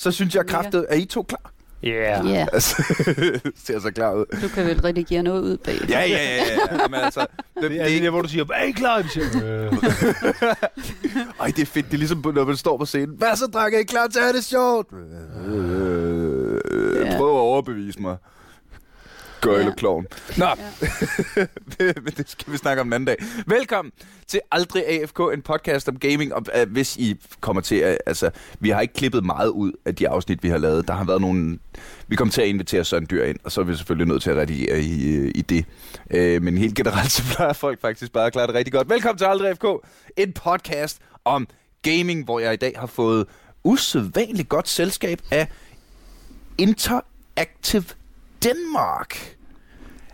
Så synes jeg kraftet, er I to klar? Yeah. Ja, Altså, ser så klar ud. du kan vel redigere noget ud bag. Ja, ja, ja. ja. Jamen, altså, det, Det er det der, hvor du siger, er I klar? Vi siger, øh. Ej, det er fedt. Det er ligesom, når man står på scenen. Hvad så, dreng? Er I klar til at have det sjovt? Øh, Ja. Prøv at overbevise mig. Gøjlekloven. Nå, Ja. men det skal vi snakke om en anden dag. Velkommen til Aldrig AFK, en podcast om gaming. Og, uh, hvis I kommer til, uh, altså, vi har ikke klippet meget ud af de afsnit, vi har lavet. Der har været nogle... Vi kom til at invitere Søren Dyr ind, og så er vi selvfølgelig nødt til at redigere i, uh, i det. Men helt generelt, så plejer folk faktisk bare at klare det rigtig godt. Velkommen til Aldrig AFK, en podcast om gaming, hvor jeg i dag har fået usædvanligt godt selskab af Interactive Denmark.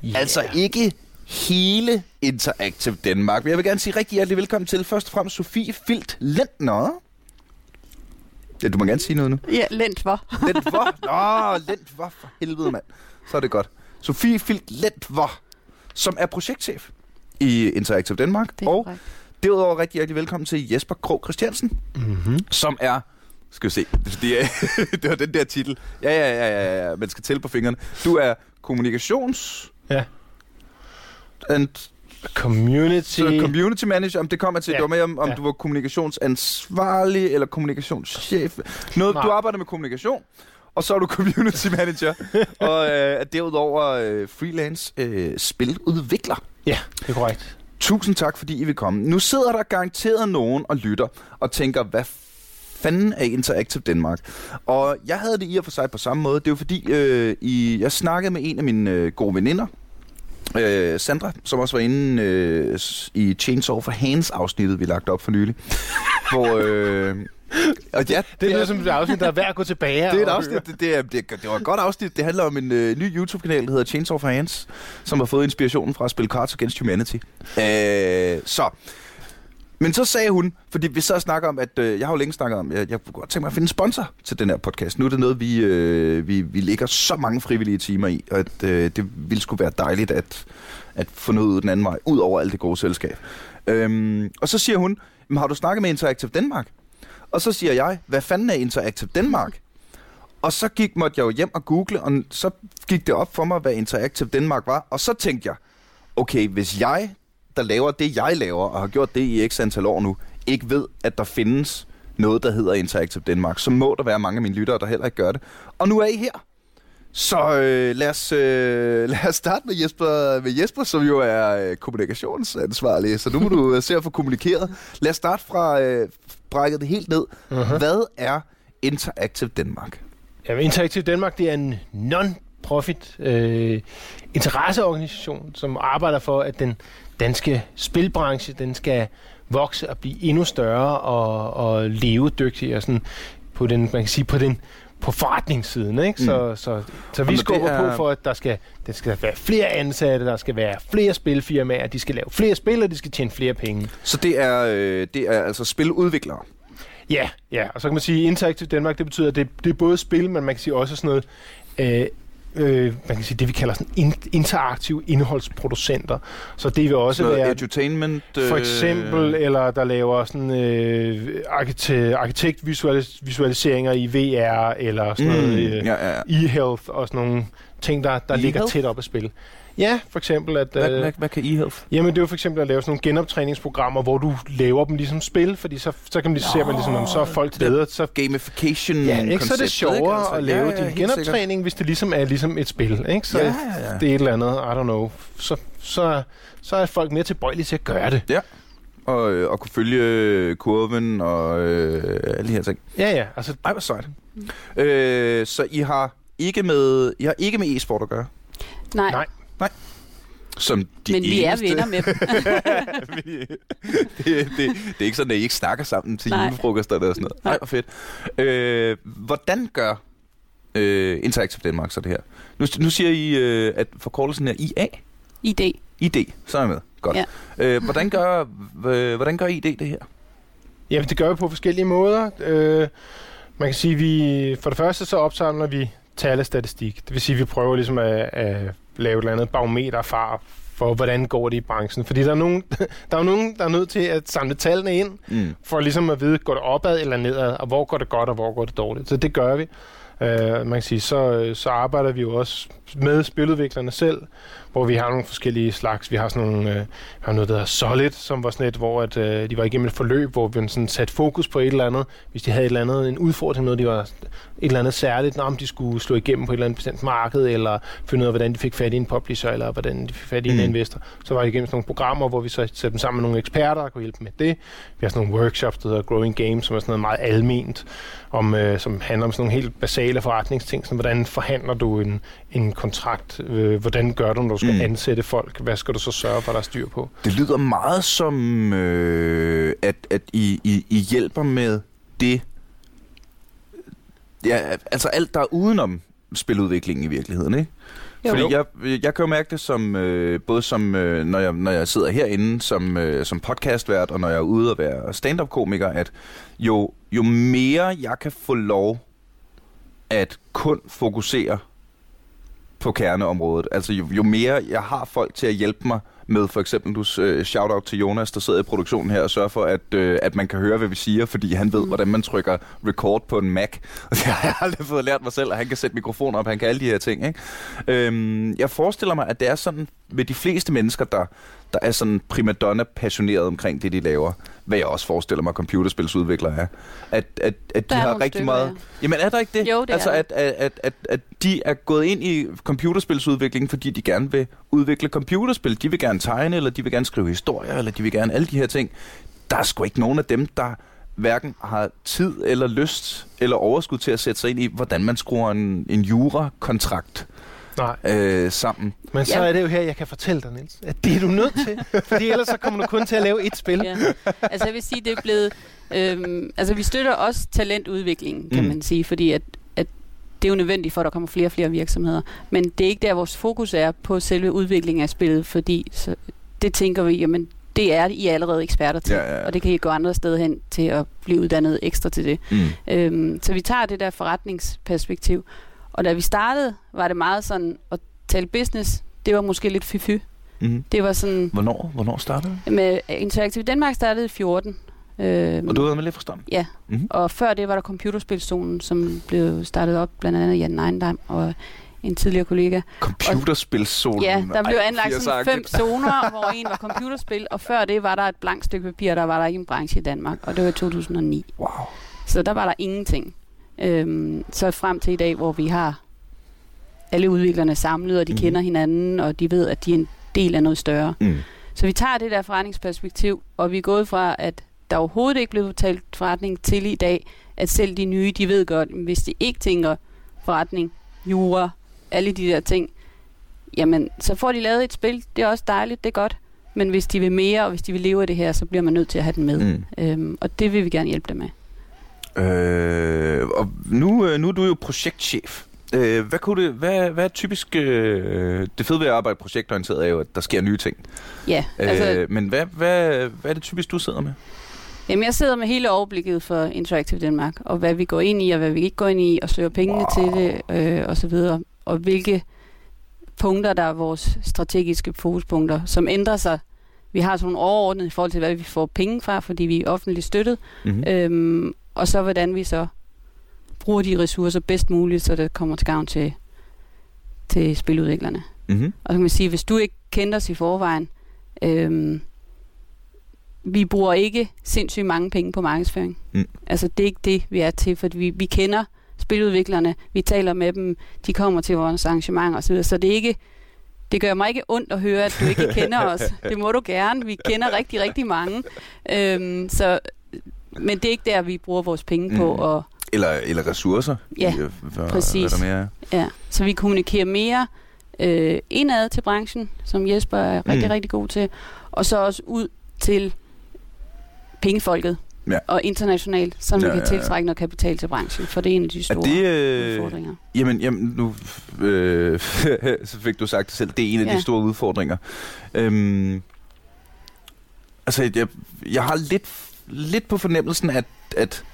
Yeah. Altså ikke hele Interactive Danmark. Men jeg vil gerne sige rigtig hjertelig velkommen til først og fremmest Sofie Filt Lentner. Ja, du må gerne sige noget nu. Ja, lent var. Lentver. Nå, Lentver for helvede, mand. Så er det godt. Sofie Filt Lentver, som er projektchef i Interactive Danmark. Det er og korrekt. derudover rigtig hjertelig velkommen til Jesper Krog Christiansen, Mm-hmm. som er... Skal vi se. Det, er, det var den der titel. Ja, ja, ja, ja, ja. Man skal tælle på fingrene. Du er kommunikations... Ja. And Community. Så community manager, om det kommer til, ja. Det var med om, om Ja. du var kommunikationsansvarlig eller kommunikationschef. Noget, Nej. du arbejder med kommunikation, og så er du community manager, og øh, er derudover øh, freelance øh, spiludvikler. Ja, det er korrekt. Tusind tak, fordi I vil komme. Nu sidder der garanteret nogen og lytter og tænker, hvad fanden er Interactive Danmark? Og jeg havde det i og for sig på samme måde. Det er jo fordi, øh, i, jeg snakkede med en af mine øh, gode veninder, øh, Sandra, som også var inde øh, i Chainsaw for Hands afsnittet, vi lagt op for nylig. hvor, øh, og ja, Det lyder som et afsnit, der er værd at gå tilbage det er et afsnit, det, det, er, det, er- det var et godt afsnit. Det handler om en øh, ny YouTube-kanal, der hedder Chainsaw for Hands, som har fået inspirationen fra at spille Cards Against Humanity. Øh, så. Men så sagde hun, fordi vi så snakker om, at øh, jeg har jo længe snakket om, jeg, jeg kunne godt tænke mig at finde en sponsor til den her podcast. Nu er det noget, vi, øh, vi, vi lægger så mange frivillige timer i, og at, øh, det ville skulle være dejligt at, at få noget ud den anden vej, ud over alt det gode selskab. Øhm, og så siger hun, "Men har du snakket med Interactive Danmark? Og så siger jeg, hvad fanden er Interactive Danmark? Og så gik, måtte jeg jo hjem og google, og så gik det op for mig, hvad Interactive Danmark var. Og så tænkte jeg, okay, hvis jeg, der laver det, jeg laver, og har gjort det i x antal år nu, ikke ved, at der findes noget, der hedder Interactive Danmark, så må der være mange af mine lyttere, der heller ikke gør det. Og nu er I her. Så øh, lad, os, øh, lad os starte med Jesper, med Jesper, som jo er øh, kommunikationsansvarlig, så nu må du øh, se at få kommunikeret. Lad os starte fra øh, brækket det helt ned. Mhm. Hvad er Interactive Danmark? Ja, Interactive Danmark, det er en non-profit øh, interesseorganisation, som arbejder for, at den danske spilbranche, den skal vokse og blive endnu større og, og levedygtig og sådan på den, man kan sige, på den på forretningssiden, ikke? Så, så, så vi skubber er- på for, at der skal, der skal være flere ansatte, der skal være flere spilfirmaer, de skal lave flere spil, og de skal tjene flere penge. Så det er, øh, det er altså spiludviklere. Ja, ja, og så kan man sige, Interactive Danmark, det betyder, at det, det er både spil, men man kan sige også sådan noget, øh, øh, man kan sige, det vi kalder sådan in, interaktive indholdsproducenter. Så det vil også Sådan være edutainment. Øh, for eksempel, eller der laver sådan øh, arkite- arkitektvisualiseringer i VR, eller sådan Mm, noget øh, ja, ja, e-health, og sådan nogle ting, der, der ligger E-health? tæt op at spil. Ja, for eksempel at... Hvad, øh, hvad, hvad kan e-health? Jamen, det er jo for eksempel at lave sådan nogle genoptræningsprogrammer, hvor du laver dem ligesom spil, fordi så, så kan man lige se, man ligesom, om så er folk bedre, så Gamification Ja, ikke? så er det sjovere Altså, at lave ja, ja, ja, din genoptræning, hvis det ligesom er ligesom et spil. Ikke? Så Ja, ja, ja. det er et eller andet, I don't know. Så, så, så er folk mere tilbøjelige til at gøre det. sikkert. Og, øh, og kunne følge kurven og øh, alle de her ting. Ja, ja. Altså, Ej, hvor sejt. Øh, så I har ikke med, I har ikke med e-sport at gøre? Nej, Nej. Som de men vi er eneste. venner med dem. det, det, det er ikke sådan, at I ikke snakker sammen til Nej. julefrokosterne og sådan noget. Nej, Nej. hvor fedt. Øh, hvordan gør øh, Interactive Danmark så det her? Nu, nu siger I, øh, at forkortelsen er IA? ID. ID, så er jeg med. Godt. Ja. Øh, hvordan, gør, øh, hvordan gør ID det her? Jamen, det gør vi på forskellige måder. Øh, man kan sige, vi for det første så opsamler vi tal og statistik. Det vil sige, at vi prøver ligesom at, at lave et eller andet barometer, far, for, hvordan går det i branchen. Fordi der er, nogen, der er nogen, der er nødt til at samle tallene ind, Mm. for ligesom at vide, går det opad eller nedad, og hvor går det godt, og hvor går det dårligt. Så det gør vi. Uh, man kan sige, så, så arbejder vi jo også med spiludviklerne selv, hvor vi har nogle forskellige slags. Vi har sådan nogle, vi har noget, der hedder Solid, som var sådan et, hvor at, uh, de var igennem et forløb, hvor vi sådan satte fokus på et eller andet. Hvis de havde et eller andet, en udfordring med noget, de var et eller andet særligt, om de skulle slå igennem på et eller andet bestemt marked, eller finde ud af, hvordan de fik fat i en publisher, eller hvordan de fik fat i en Mm. investor. Så var det igennem sådan nogle programmer, hvor vi så satte dem sammen med nogle eksperter, der kunne hjælpe med det. Vi har sådan nogle workshops, der hedder Growing Games, som er sådan noget meget alment, om, øh, som handler om sådan nogle helt basale forretningsting, sådan hvordan forhandler du en, en kontrakt, øh, hvordan gør du, når du skal Mm. ansætte folk, hvad skal du så sørge for, der er styr på? Det lyder meget som, øh, at, at I, I, I hjælper med det, ja, altså alt der er udenom spiludviklingen i virkeligheden, ikke? Jo. Fordi jeg, jeg kan jo mærke det som, øh, både som, øh, når, jeg, når jeg sidder herinde som, øh, som podcastvært, og når jeg er ude og være stand-up-komiker, at jo, jo mere jeg kan få lov at kun fokusere på kerneområdet, altså jo, jo mere jeg har folk til at hjælpe mig med, for eksempel du øh, shout-out til Jonas, der sidder i produktionen her og sørger for, at, øh, at man kan høre, hvad vi siger, fordi han ved, Mm. hvordan man trykker record på en Mac. Og det har jeg aldrig fået lært mig selv, at han kan sætte mikrofoner op, han kan alle de her ting. Ikke? Øhm, jeg forestiller mig, at det er sådan med de fleste mennesker, der, der er sådan primadonna-passioneret omkring det, de laver. Hvad jeg også forestiller mig, computerspilsudviklere er. At, at, at de har rigtig stykker, meget... ja. Jamen er der ikke det? Jo, det altså, at, at, at, at, at de er gået ind i computerspilsudvikling, fordi de gerne vil udvikle computerspil. De vil gerne tegne, eller de vil gerne skrive historier, eller de vil gerne alle de her ting. Der er sgu ikke nogen af dem, der hverken har tid eller lyst eller overskud til at sætte sig ind i, hvordan man skruer en, en jura-kontrakt Nej, øh, sammen. men så Ja. er det jo her, jeg kan fortælle dig, Niels, at det er du nødt til, fordi ellers så kommer du kun til at lave et spil. Ja. Altså jeg vil sige, det er blevet... Øhm, altså vi støtter også talentudviklingen, kan Mm. mm. man sige, fordi at, at det er jo nødvendigt for, at der kommer flere og flere virksomheder. Men det er ikke der, vores fokus er på selve udviklingen af spillet, fordi så, det tænker vi, jamen det er I allerede eksperter til, Ja, ja, ja. og det kan I gå andre steder hen til at blive uddannet ekstra til det. Mm. Øhm, så vi tager det der forretningsperspektiv. Og da vi startede, var det meget sådan at tale business. Det var måske lidt fy Mm. Det var sådan... Hvornår, hvornår startede? Med Interactive Danmark startede i 14. Øhm, Og du har været med lidt fra starten? Ja, Mhm. og før det var der Computerspilzonen, som blev startet op blandt andet af Jan Neindam og en tidligere kollega. Computerspilsolen. Ja, der blev Ej, anlagt sådan 80'er-agtigt. fem zoner, hvor en var computerspil, og før det var der et blankt stykke papir, der var der ikke en branche i Danmark, og det var i 2009. Wow. Så der var der ingenting. Øhm, så frem til i dag, hvor vi har alle udviklerne samlet, og de mm. kender hinanden, og de ved, at de er en del af noget større. Mm. Så vi tager det der forretningsperspektiv, og vi er gået fra, at der overhovedet ikke blev talt forretning til i dag, at selv de nye, de ved godt, hvis de ikke tænker forretning, jura, alle de der ting, jamen, så får de lavet et spil. Det er også dejligt, det er godt. Men hvis de vil mere, og hvis de vil leve af det her, så bliver man nødt til at have den med. Mm. Øhm, og det vil vi gerne hjælpe dem med. Øh, og nu, øh, nu er du jo projektchef. Øh, hvad, kunne det, hvad, hvad er typisk... Øh, det fede ved at arbejde projektorienteret er jo, at der sker nye ting. Ja, altså, Øh, men hvad, hvad, hvad er det typisk, du sidder med? Jamen, jeg sidder med hele overblikket for Interactive Danmark, og hvad vi går ind i, og hvad vi ikke går ind i, og søger pengene wow. til det, øh, og så videre. Og hvilke punkter, der er vores strategiske fokuspunkter, som ændrer sig. Vi har sådan nogle overordnede i forhold til, hvad vi får penge fra, fordi vi er offentligt støttet. Mm-hmm. Øhm, og så hvordan vi så bruger de ressourcer bedst muligt, så det kommer til gavn til, til spiludviklerne. Mm-hmm. Og så kan man sige, hvis du ikke kender os i forvejen, øhm, vi bruger ikke sindssygt mange penge på markedsføring. Mm. Altså det er ikke det, vi er til, for vi, vi kender spiludviklerne, vi taler med dem, de kommer til vores arrangementer osv., så det er ikke det gør mig ikke ondt at høre, at du ikke kender os. Det må du gerne. Vi kender rigtig, rigtig mange. Øhm, så, men det er ikke der, vi bruger vores penge på. Mm. Og, Eller, eller ressourcer. Ja, hvad, præcis. Hvad der mere er. ja, så vi kommunikerer mere øh, indad til branchen, som Jesper er rigtig, Mm. mm. rigtig god til, og så også ud til pengefolket Ja. og internationalt, så vi Ja, kan ja, ja. tiltrække noget kapital til branchen, for det er en af de Er store det... Øh, udfordringer. jamen, jamen, nu øh, så fik du sagt det selv. Det er en af ja. de Ja. store udfordringer. Øhm, altså, jeg, jeg har lidt, lidt på fornemmelsen, at, at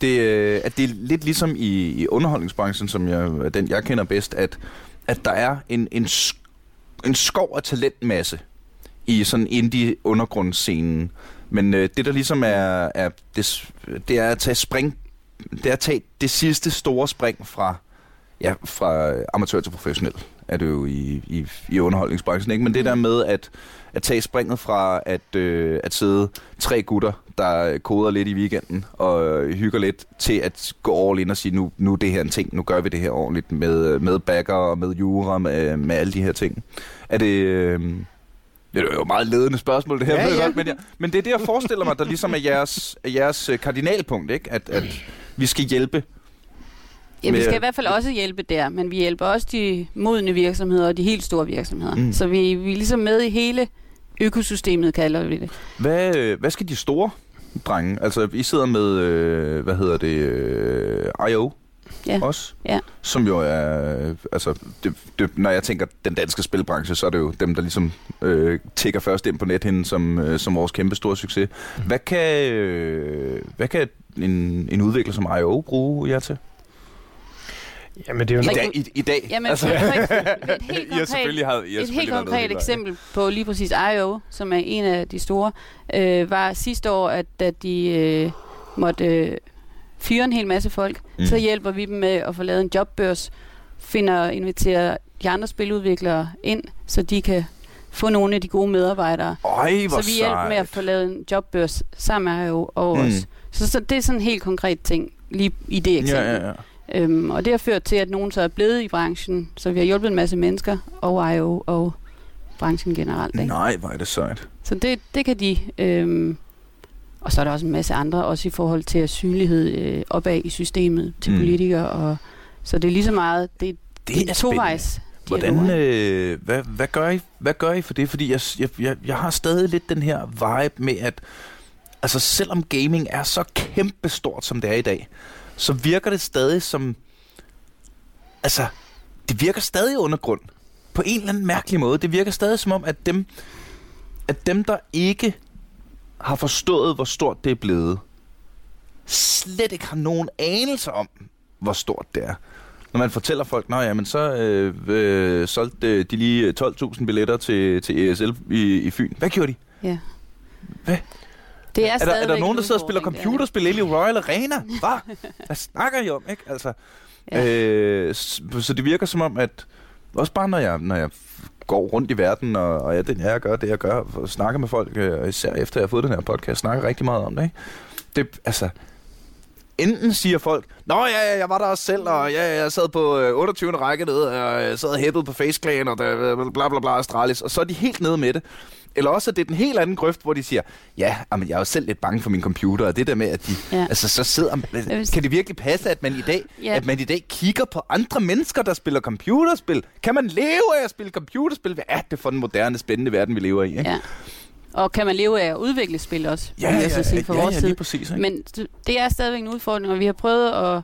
det, øh, at det er lidt ligesom i, i underholdningsbranchen, som jeg, den jeg kender bedst, at, at der er en, en en skov af talentmasse i sådan indie undergrundsscenen. Men øh, det der ligesom er, er det, det er at tage spring, det er at tage det sidste store spring fra ja, fra amatør til professionel er det jo i, i, i underholdningsbranchen, ikke? Men det der med at, at tage springet fra at, øh, at sidde tre gutter, der koder lidt i weekenden og hygger lidt, til at gå all in og sige, nu, nu er det her en ting, nu gør vi det her ordentligt med, med backer og med jura, med, med alle de her ting. Er det... Øh, det er jo et meget ledende spørgsmål, det her. Ja, ja. Godt, men, ja, men det er det, jeg forestiller mig, der ligesom er jeres, er jeres øh, kardinalpunkt, ikke? At, at vi skal hjælpe Ja, vi skal i hvert fald også hjælpe der, men vi hjælper også de modne virksomheder og de helt store virksomheder. Mm. Mm. Så vi, vi er ligesom med i hele økosystemet, kalder vi det. Hvad, øh, hvad skal de store drenge? Altså, I sidder med, øh, hvad hedder det, øh, I.O. Ja. også? Ja. Som jo er, altså, det, det, når jeg tænker den danske spilbranche, så er det jo dem, der ligesom øh, tigger først ind på nethinden som, øh, som vores kæmpe store succes. Hvad kan, øh, hvad kan en, en udvikler som I.O. bruge jer til? Jamen, det er jo I, Men- dag, i, i dag? Jamen, altså, et helt I har selvfølgelig konkret, har, I har et helt konkret eksempel på lige præcis I.O., som er en af de store, øh, var sidste år, at da de øh, måtte øh, fyre en hel masse folk, Mm. så hjælper vi dem med at få lavet en jobbørs, finder og inviterer de andre spiludviklere ind, så de kan få nogle af de gode medarbejdere. Øj, hvor Så vi hjælper med at få lavet en jobbørs sammen med IO og mm. os. Så, så det er sådan en helt konkret ting, lige i det eksempel. Ja, ja, ja. Øhm, og det har ført til, at nogen så er blevet i branchen, så vi har hjulpet en masse mennesker, og IO og branchen generelt. Ikke? Nej, hvor er det sejt. Så det, det kan de. Øhm, og så er der også en masse andre, også i forhold til at synlighed øh, opad i systemet til Mm. politikere. Og, så det er lige så meget, det, Det det er tovejs Hvordan, øh, hvad, hvad, gør I, hvad gør I for det? Fordi jeg, jeg, jeg, jeg har stadig lidt den her vibe med, at altså, selvom gaming er så kæmpestort, som det er i dag, så virker det stadig som... Altså, det virker stadig undergrund. På en eller anden mærkelig måde. Det virker stadig som om, at dem, at dem der ikke har forstået, hvor stort det er blevet, slet ikke har nogen anelse om, hvor stort det er. Når man fortæller folk, nej, jamen så øh, øh, solgte øh, de lige 12.000 billetter til, til ESL i, i Fyn. Hvad gjorde de? Ja. Hvad? Det er, Er der, er der nogen, der sidder og spiller er computerspil inde i Royal Arena? Hvad? Hvad snakker I om, ikke? Altså, Ja. øh, så det virker som om, at også bare når jeg, når jeg går rundt i verden, og, og ja, det jeg gør, det jeg gør, og snakker med folk, øh, og især efter jeg har fået den her podcast, snakker rigtig meget om det, ikke? Det, altså, enten siger folk, Nå ja, ja, jeg var der også selv, og ja, ja, jeg sad på øh, 28. række nede, og jeg sad og hæppede på FaceClan, og der, bla bla bla, Astralis, og så er de helt nede med det. Eller også er det den helt anden grøft, hvor de siger, ja, men jeg er jo selv lidt bange for min computer, og det der med, at de, ja. Ja. altså så sidder, kan det virkelig passe, at man i dag, ja. Ja. at man i dag kigger på andre mennesker, der spiller computerspil? Kan man leve af at spille computerspil? Hvad er det for den moderne, spændende verden, vi lever i? Ikke? Ja. Og kan man leve af at udvikle spil også, ja, ja, så sige, fra ja, vores ja, lige præcis. Ikke? Men det- er stadigvæk en udfordring, og vi har prøvet at...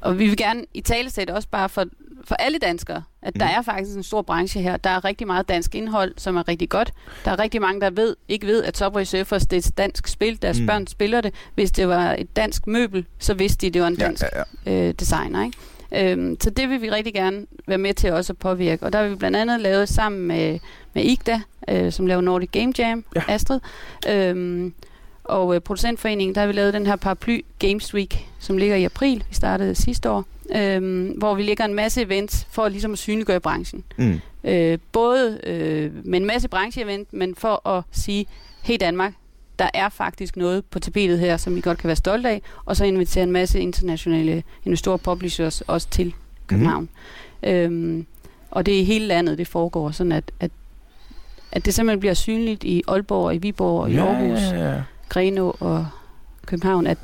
Og vi vil gerne i tale sætte også bare for, for alle danskere, at der Mhm. er faktisk en stor branche her. Der er rigtig meget dansk indhold, som er rigtig godt. Der er rigtig mange, der ved, ikke ved, at Subway Surfers det er et dansk spil. Deres Mm. mm. børn spiller det. Hvis det var et dansk møbel, så vidste de, det var en ja, dansk ja, ja. øh, designer. Ikke? Øhm, så det vil vi rigtig gerne være med til også at påvirke. Og der har vi blandt andet lavet sammen med, med IGDA, øh, som laver Nordic Game Jam, Ja. ja. Astrid. Øhm, og øh, producentforeningen, der har vi lavet den her paraply Games Week, som ligger i april. Vi startede sidste år. Øhm, hvor vi lægger en masse events for at ligesom at synliggøre branchen. Mm. Øh, både øh, med en masse brancheevent, men for at sige, hey Danmark, der er faktisk noget på tapetet her, som vi godt kan være stolte af, og så invitere en masse internationale investorer og publishers også til København. Mm-hmm. Øhm, og det er i hele landet, det foregår, sådan at, at, at det simpelthen bliver synligt i Aalborg, i Viborg, og i Aarhus, Ja, ja, ja. Grenå og København, at,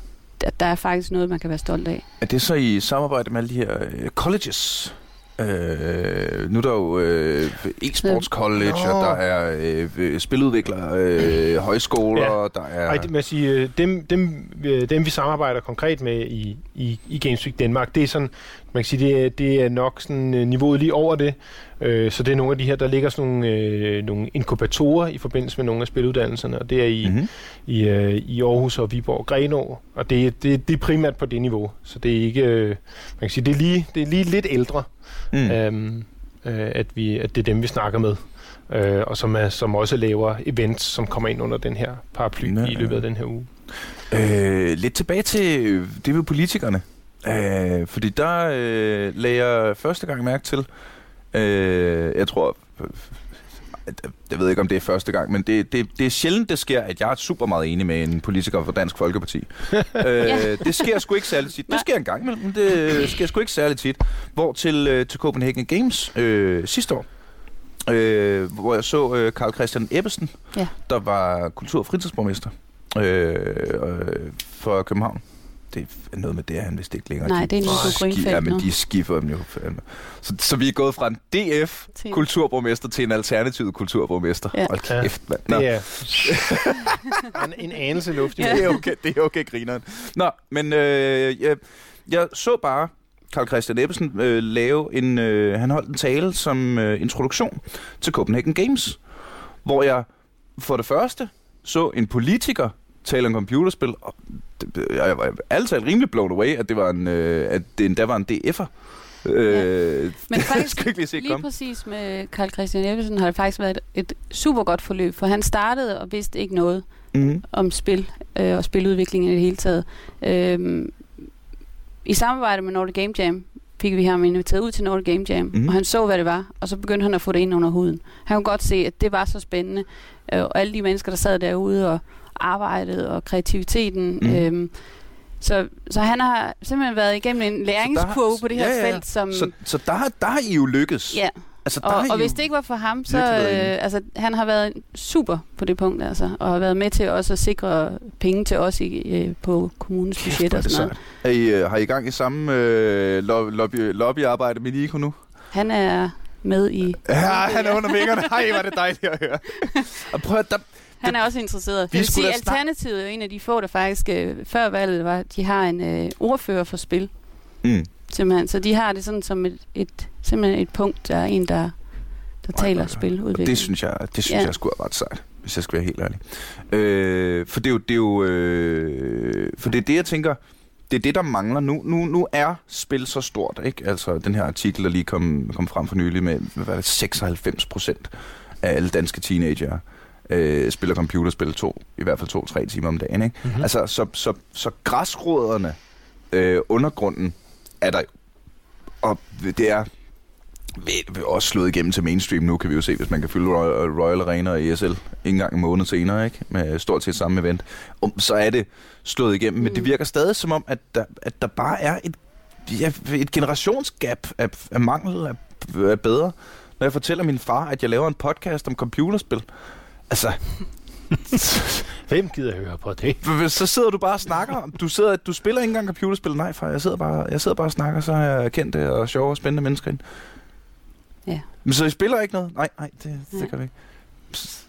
at der er faktisk noget, man kan være stolt af. Er det så i samarbejde med alle de her øh, colleges? Øh, nu er der jo øh, e-sports college, Nå. og der er øh, spiludviklere, øh, højskoler, Ja. der er... Ej, det må jeg sige, øh, dem, dem, øh, dem vi samarbejder konkret med i, i, i Games Week Danmark, det er sådan, man kan sige, det er, det er nok sådan niveauet lige over det. Øh, så det er nogle af de her, der ligger sådan nogle, øh, nogle inkubatorer i forbindelse med nogle af spiluddannelserne, og det er i, Mm-hmm. i, øh, i Aarhus og Viborg og Grenå, og det, det, det er primært på det niveau. Så det er ikke, øh, man kan sige, det er lige, det er lige lidt ældre. Mm. Øhm, øh, at, vi, at det er dem, vi snakker med. Øh, og som, er, som også laver events, som kommer ind under den her paraply Nå, i løbet af den her uge. Øh, lidt tilbage til det med politikerne. Øh, fordi der øh, lagde jeg første gang mærke til, øh, jeg tror, jeg ved ikke om det er første gang, men det, det, det er sjældent, det sker, at jeg er super meget enig med en politiker fra Dansk Folkeparti. øh, det sker sgu ikke særlig tit. Det sker en gang men det sker sgu ikke særlig tit. Hvor til, øh, til Copenhagen Games øh, sidste år, øh, hvor jeg så øh, Karl Christian Ebbesen, Ja. der var kultur- og fritidsborgmester øh, øh, for København. Det er noget med det, han vist ikke længere. Nej, De det er Nico Grønfeldt Ja, men nu. de skiffer dem jo. Så, så vi er gået fra en DF Til- kulturborgmester til en alternativ kulturborgmester. Ja. Hold Ja. kæft, mand. Nå, Det er en, en anelse luft i Ja. det er okay, det er okay, grineren. Nå, men øh, jeg, jeg så bare Karl Christian Ebbesen øh, lave en... Øh, han holdt en tale som øh, introduktion til Copenhagen Games, hvor jeg for det første så en politiker tale om computerspil, og det, jeg var altid rimelig blown away, at det var en, øh, at det endda var en DF'er. Øh, Men det faktisk ikke lige se Lige komme. præcis med Karl Christian Ebbesen har det faktisk været et, et super godt forløb, for han startede og vidste ikke noget Mm-hmm. om spil øh, og spiludvikling i det hele taget. Øhm, I samarbejde med Nordic Game Jam fik vi ham inviteret ud til Nordic Game Jam, Mhm. mm. og han så, hvad det var, og så begyndte han at få det ind under huden. Han kunne godt se, at det var så spændende, øh, og alle de mennesker, der sad derude og arbejdede, og kreativiteten. Mm. Øhm, så, så han har simpelthen været igennem en læringskurve på det her ja, ja, felt, som... Så, så der, har- der har I jo lykkes. ja, Altså, der og, har og hvis det ikke var for ham, så øh, altså, han har været super på det punkt, altså, og har været med til også at sikre penge til os i, øh, på kommunens Kæft, budget er og sådan noget. Er I, øh, har I gang i samme øh, lo- lobby, lobbyarbejde med Nico nu? Han er med i... Ja, han er under vingerne. Hej, var det dejligt at høre. Og prøv at, der, Han er også interesseret. Vi sige, Alternativet er jo en af de få, der faktisk øh, før valget var, de har en øh, ordfører for spil. mm. Simpelthen. Så de har det sådan som et, et, simpelthen et punkt, der er en, der, der Ej, taler spiludvikling. det synes jeg, det synes Ja. jeg skulle er ret sejt, hvis jeg skal være helt ærlig. Øh, for det er jo, det er jo øh, for det er det, jeg tænker, det er det, der mangler nu. Nu, nu er spil så stort, ikke? Altså, den her artikel, der lige kom, kom frem for nylig med, hvad er det, 96 procent af alle danske teenager øh, spiller computerspil to, i hvert fald to-tre timer om dagen, ikke? Mhm. Mm. Altså, så, så, så græsråderne, øh, undergrunden, er der og det er vi- også slået igennem til mainstream nu, kan vi jo se, hvis man kan fylde Royal, Royal Arena og ESL en gang en måned senere, ikke? med stort set samme event, um, så er det slået igennem. Mm. Men det Mm. virker stadig som om, at der, at der bare er et, ja, et generationsgap af, af mangel af, af bedre. Når jeg fortæller min far, at jeg laver en podcast om computerspil, altså, Hvem gider høre på det? så sidder du bare og snakker. Du, sidder, du spiller ikke engang computerspil. Nej, far, jeg sidder bare, jeg sidder bare og snakker, så har jeg kendte og sjove og spændende mennesker ind. Ja. Men så I spiller ikke noget? Nej, nej, det, det Nej. gør vi ikke. Psst.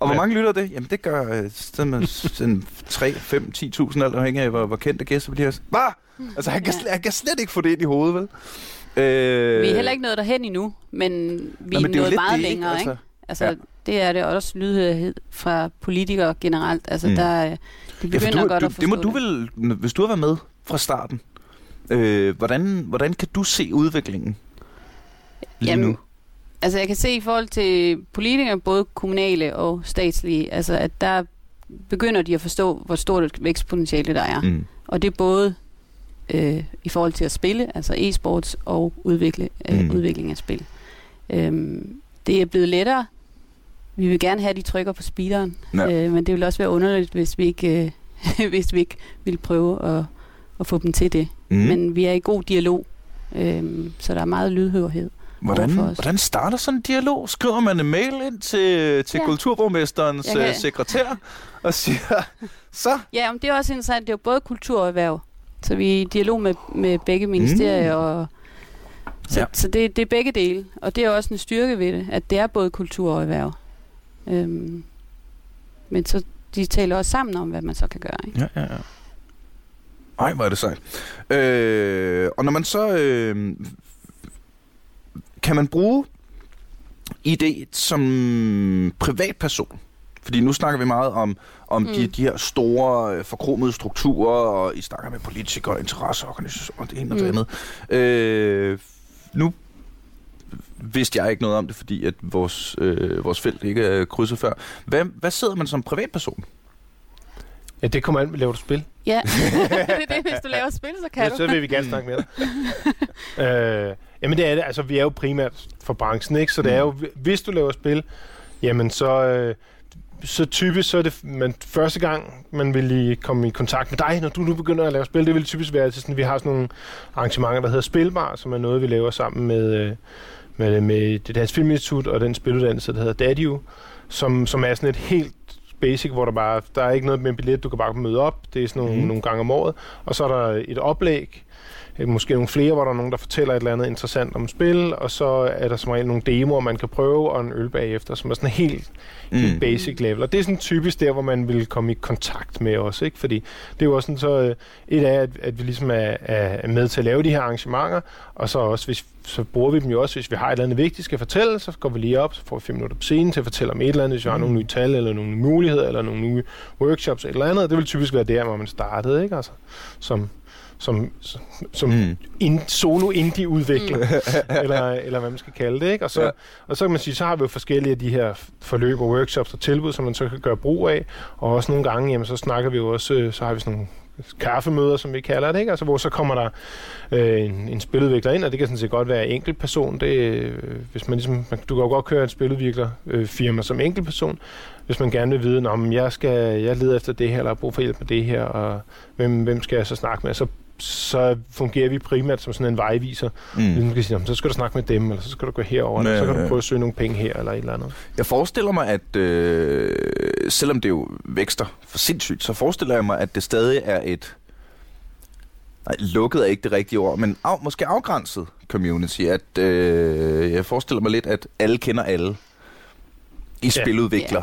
Og hvor Ja. mange lytter det? Jamen det gør øh, sådan, sådan 3, 5, 10.000 alt afhængig af, hvor, hvor kendte gæster bliver. Hvad? Altså han kan, Ja. slet, han kan slet ikke få det ind i hovedet, vel? Øh, Vi er heller ikke nået derhen endnu, men vi Nå, er men det er jo nået meget det, ikke? længere, ikke? Altså, Altså, Ja. ja. det er det også lydhørighed fra politikere generelt. Altså, Mm. der, øh, de Ja, begynder for du, godt du, at forstå det må du vel, hvis du har været med fra starten, øh, hvordan, hvordan kan du se udviklingen lige Jamen, nu? Altså, jeg kan se i forhold til politikere, både kommunale og statslige, altså, at der begynder de at forstå, hvor stort et vækstpotentiale der er. Mm. Og det er både øh, i forhold til at spille, altså e-sports, og udvikle, øh, mm. udvikling af spil. Øhm, det er blevet lettere. Vi vil gerne have, at de trykker på speederen, Ja. øh, men det vil også være underligt, hvis vi ikke, øh, hvis vi ikke vil prøve at, at få dem til det. Mm. Men vi er i god dialog, øhm, så der er meget lydhørighed. Hvordan, hvordan starter sådan en dialog? Skriver man en mail ind til, til ja. Kulturborgmesterens kan- øh, sekretær og siger, så? Ja, men det er også interessant. Det er jo både kultur og erhverv. Så vi er i dialog med, med begge ministerier. Mm. Og, så ja. så det, det er begge dele. Og det er også en styrke ved det, at det er både kultur og erhverv. Øhm, men så de taler også sammen om, hvad man så kan gøre. Ikke? Ja, ja, ja. Ej, hvor er det sejt. Øh, og når man så... Øh, kan man bruge ID som privatperson? Fordi nu snakker vi meget om, om mm. de, de her store, øh, forkromede strukturer, og I snakker med politikere, interesseorganisationer og det ene og det Mm. andet. Øh, nu vidste jeg ikke noget om det, fordi at vores, øh, vores felt ikke er krydset før. Hvad, hvad sidder man som privatperson? Ja, det kommer an, laver du spil? Ja, det er det. Hvis du laver spil, så kan Ja, du. så vil vi gerne snakke med dig. øh, jamen det er det, altså vi er jo primært for branchen, ikke? Så det er jo, hvis du laver spil, jamen så, øh, så typisk så er det man, første gang, man vil lige komme i kontakt med dig, når du nu begynder at lave spil, det vil typisk være til sådan, vi har sådan nogle arrangementer, der hedder Spilbar, som er noget, vi laver sammen med, øh, med, med det Dansk Filminstitut og den spiluddannelse, der hedder Dadio, som, som er sådan et helt basic, hvor der bare, der er ikke noget med en billet, du kan bare møde op, det er sådan nogle, mm. nogle gange om året, og så er der et oplæg, øh, måske nogle flere, hvor der er nogen, der fortæller et eller andet interessant om spil, og så er der som regel nogle demoer, man kan prøve, og en øl bagefter, som er sådan helt, mm. basic level. Og det er sådan typisk der, hvor man vil komme i kontakt med os, ikke? Fordi det er jo også sådan, så øh, et af, at, at vi ligesom er, er med til at lave de her arrangementer, og så også, hvis, så bruger vi dem jo også, hvis vi har et eller andet vigtigt, skal fortælle, så går vi lige op, så får vi fem minutter på scenen til at fortælle om et eller andet, hvis vi har Mm. nogle nye tal, eller nogle nye muligheder, eller nogle nye workshops, eller andet. Det vil typisk være der, hvor man startede, ikke? Altså, som, som, som, Mm. in, solo indie udvikler eller, eller hvad man skal kalde det, ikke? Og så, ja. og så kan man sige, så har vi jo forskellige af de her forløb og workshops og tilbud, som man så kan gøre brug af, og også nogle gange, jamen, så snakker vi jo også, øh, så har vi sådan nogle kaffemøder, som vi kalder det, ikke? Altså, hvor så kommer der øh, en, en spiludvikler ind, og det kan sådan set godt være enkeltperson. Det, øh, hvis man ligesom, man, du kan jo godt køre et spiludviklerfirma øh, firma som enkeltperson, hvis man gerne vil vide, om jeg skal, jeg leder efter det her, eller har brug for hjælp med det her, og hvem, hvem skal jeg så snakke med? Så så fungerer vi primært som sådan en vejviser. Mm. Mm. Man kan sige, "Nå, så skal du snakke med dem, eller så skal du gå herover, eller Ja, så kan du ja. prøve at søge nogle penge her, eller et eller andet. Jeg forestiller mig, at øh, selvom det jo vækster for sindssygt, så forestiller jeg mig, at det stadig er et... Nej, lukket er ikke det rigtige ord, men af, måske afgrænset community. At, øh, jeg forestiller mig lidt, at alle kender alle i Ja. spiludvikler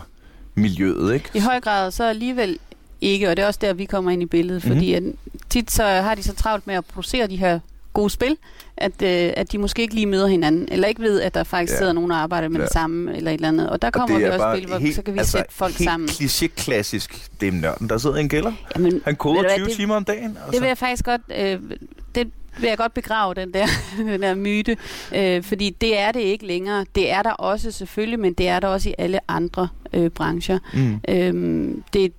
miljøet, ikke? I høj grad så alligevel ikke, og det er også der, vi kommer ind i billedet, Mhm. fordi at tit så har de så travlt med at producere de her gode spil, at, øh, at de måske ikke lige møder hinanden, eller ikke ved, at der faktisk Ja. sidder nogen og arbejder med Ja. det samme, eller et eller andet. Og der Og kommer det vi også spil, hvor helt- så kan vi altså, sætte folk helt sammen. kliché-klassisk. Det er nørden, der sidder en kælder. Jamen, Han koder Ved du hvad, 20 det- timer om dagen. Altså. Det vil jeg faktisk godt, øh, det vil jeg godt begrave, den der, den der myte. Øh, fordi det er det ikke længere. Det er der også selvfølgelig, men det er der også i alle andre øh, brancher. Mm. Øhm, det,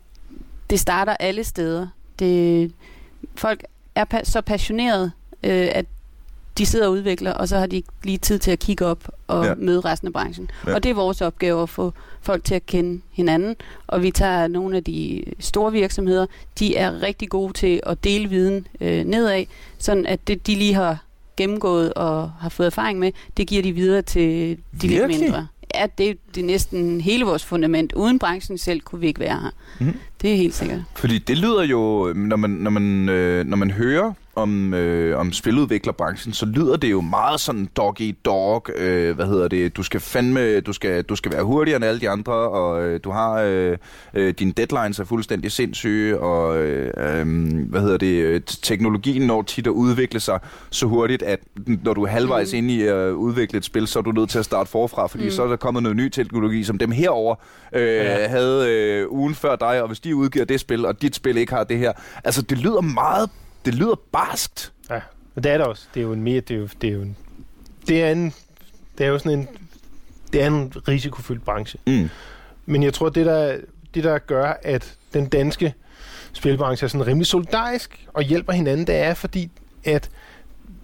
det starter alle steder. Det, folk er pa- så passionerede, øh, at de sidder og udvikler, og så har de ikke lige tid til at kigge op og Ja. møde resten af branchen. Ja. Og det er vores opgave at få folk til at kende hinanden. Og vi tager nogle af de store virksomheder, de er rigtig gode til at dele viden øh, nedad, sådan at det, de lige har gennemgået og har fået erfaring med, det giver de videre til de Virkelig? lidt mindre. Ja, det, det er næsten hele vores fundament. Uden branchen selv kunne vi ikke være her. Mhm. Det er helt sikkert. Fordi det lyder jo, når man, når man, øh, når man hører om, øh, om spiludviklerbranchen, så lyder det jo meget sådan dog eat dog. Øh, hvad hedder det? Du skal fandme, du skal, du skal være hurtigere end alle de andre, og øh, du har øh, øh, dine deadlines er fuldstændig sindssyge, og øh, øh, hvad hedder det? øh, Teknologien når tit at udvikle sig så hurtigt, at når du er halvvejs Mm. inde i at udvikle et spil, så er du nødt til at starte forfra, fordi mm. Så er der kommet noget ny teknologi, som dem herover øh. Ja. havde øh, ugen før dig, og hvis de udgiver det spil, og dit spil ikke har det her. Altså, det lyder meget, det lyder barskt. Ja, og det er der også. Det er jo en mere, det er jo, det er jo en, det er en, det er jo sådan en, det er en risikofyldt branche. Mm. Men jeg tror, det der, det der gør, at den danske spilbranche er sådan rimelig solidarisk og hjælper hinanden, det er fordi, at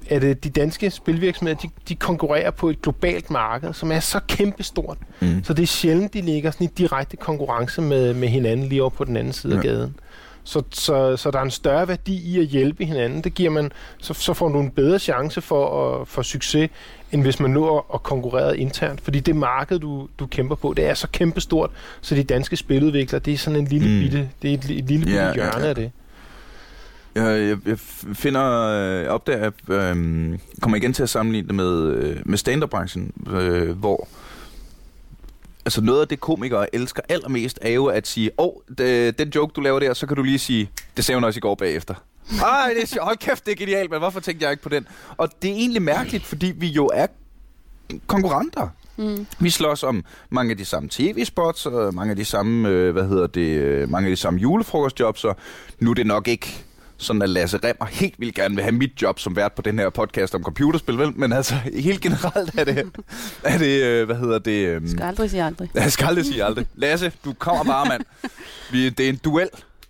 at øh, de danske spilvirksomheder, de, de konkurrerer på et globalt marked, som er så kæmpestort. Mm. Så det er sjældent, de ligger sådan i direkte konkurrence med, med hinanden lige over på den anden side ja. af gaden. Så, så, så der er en større værdi i at hjælpe hinanden. Det giver man, så, så får du en bedre chance for at for succes, end hvis man nu at, at konkurrere internt. Fordi det marked, du, du kæmper på, det er så kæmpestort, så de danske spiludviklere, det er sådan en lille Mm. bitte, det er et, et lille bitte yeah, ja, hjørne ja. af det. Jeg, jeg, jeg finder, øh, opdager, at øh, kommer igen til at sammenligne det med, øh, med stand-up-branchen, øh, hvor altså noget af det komikere elsker allermest er jo at sige, åh, oh, den joke du laver der, så kan du lige sige, det sagde hun også i går bagefter. Ej, det er. Hold kæft, det er genialt, men hvorfor tænkte jeg ikke på den? Og det er egentlig mærkeligt, fordi vi jo er konkurrenter. Mm. Vi slås om mange af de samme tv-spots, og mange af de samme, øh, hvad hedder det, øh, mange af de samme julefrokostjobs, og nu er det nok ikke sådan at Lasse Remmer helt vildt gerne vil have mit job som vært på den her podcast om computerspil, vel? Men altså, helt generelt er det, er det øh, hvad hedder det? øhm, Skal aldrig sige aldrig. Jeg skal aldrig sige aldrig. Lasse, du kommer bare, mand. Vi, det er en duel.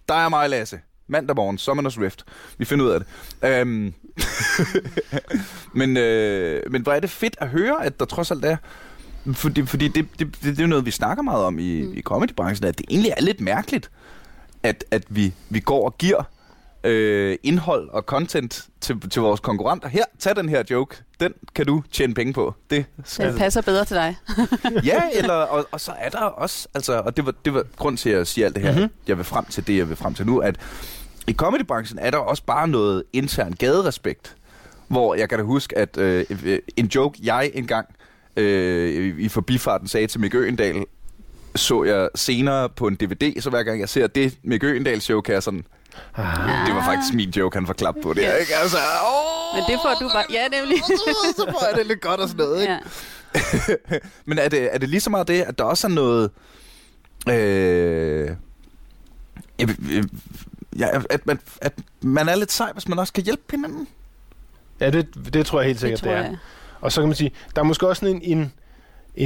Dig og mig, Lasse. Mandag morgen, Summoners Rift. Vi finder ud af det. Øhm, men, øh, men hvor er det fedt at høre, at der trods alt er... Fordi, fordi det, det, det, det er noget, vi snakker meget om i, mm. i comedybranchen, at det egentlig er lidt mærkeligt, at, at vi, vi går og giver øh, indhold og content til, til vores konkurrenter. Her, tag den her joke. Den kan du tjene penge på. Det Den passer bedre til dig. ja, eller, og, og så er der også, altså, og det var, det var grund til, at jeg siger alt det her, mm-hmm. jeg vil frem til det, jeg vil frem til nu, at i comedybranchen er der også bare noget intern gaderespekt, hvor jeg kan da huske, at øh, en joke, jeg engang øh, i forbifarten sagde til Mikke Øgendal, så jeg senere på en DVD, så hver gang jeg ser det Mikke Øgendal show, kan jeg sådan, Ah. det var faktisk min joke, han får klap på det, ikke? Altså, åh, Men det får du bare... Ja, nemlig. så får jeg det lidt godt og sådan noget, ikke? Ja. Men er det, er det lige så meget det, at der også er noget... Øh, øh, ja, at, man, at man er lidt sej, hvis man også kan hjælpe hinanden? Ja, det, det tror jeg helt Det sikkert, tror det, er. jeg. Og så kan man sige, der er måske også sådan en, en,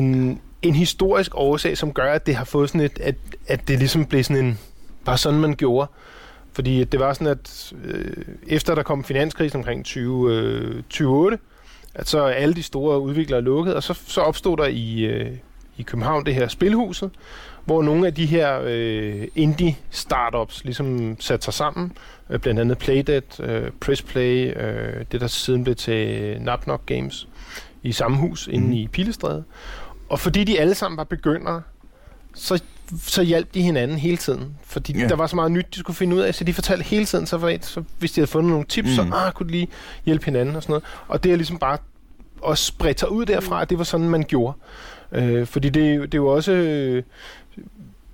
en, en historisk årsag, som gør, at det har fået sådan et, at, at det ligesom blev sådan en, bare sådan man gjorde. Fordi det var sådan, at øh, efter der kom finanskrisen omkring 20, øh, 2008, at så alle de store udviklere lukket, og så, så opstod der i, øh, i København det her Spilhuset, hvor nogle af de her øh, indie-startups ligesom satte sig sammen, øh, blandt andet Playdead, øh, Pressplay, øh, det der siden blev til Napnok Games, i samme hus inde Mhm. i Pilestræde. Og fordi de alle sammen var begyndere, så, så hjalp de hinanden hele tiden. Fordi yeah. der var så meget nyt, de skulle finde ud af, så de fortalte hele tiden, så, var, så hvis de havde fundet nogle tips, mm. så Mm. ah, kunne de lige hjælpe hinanden og sådan noget. Og det er ligesom bare også spredt sig ud derfra, at det var sådan, man gjorde. Øh, fordi det, er det er jo også... Øh,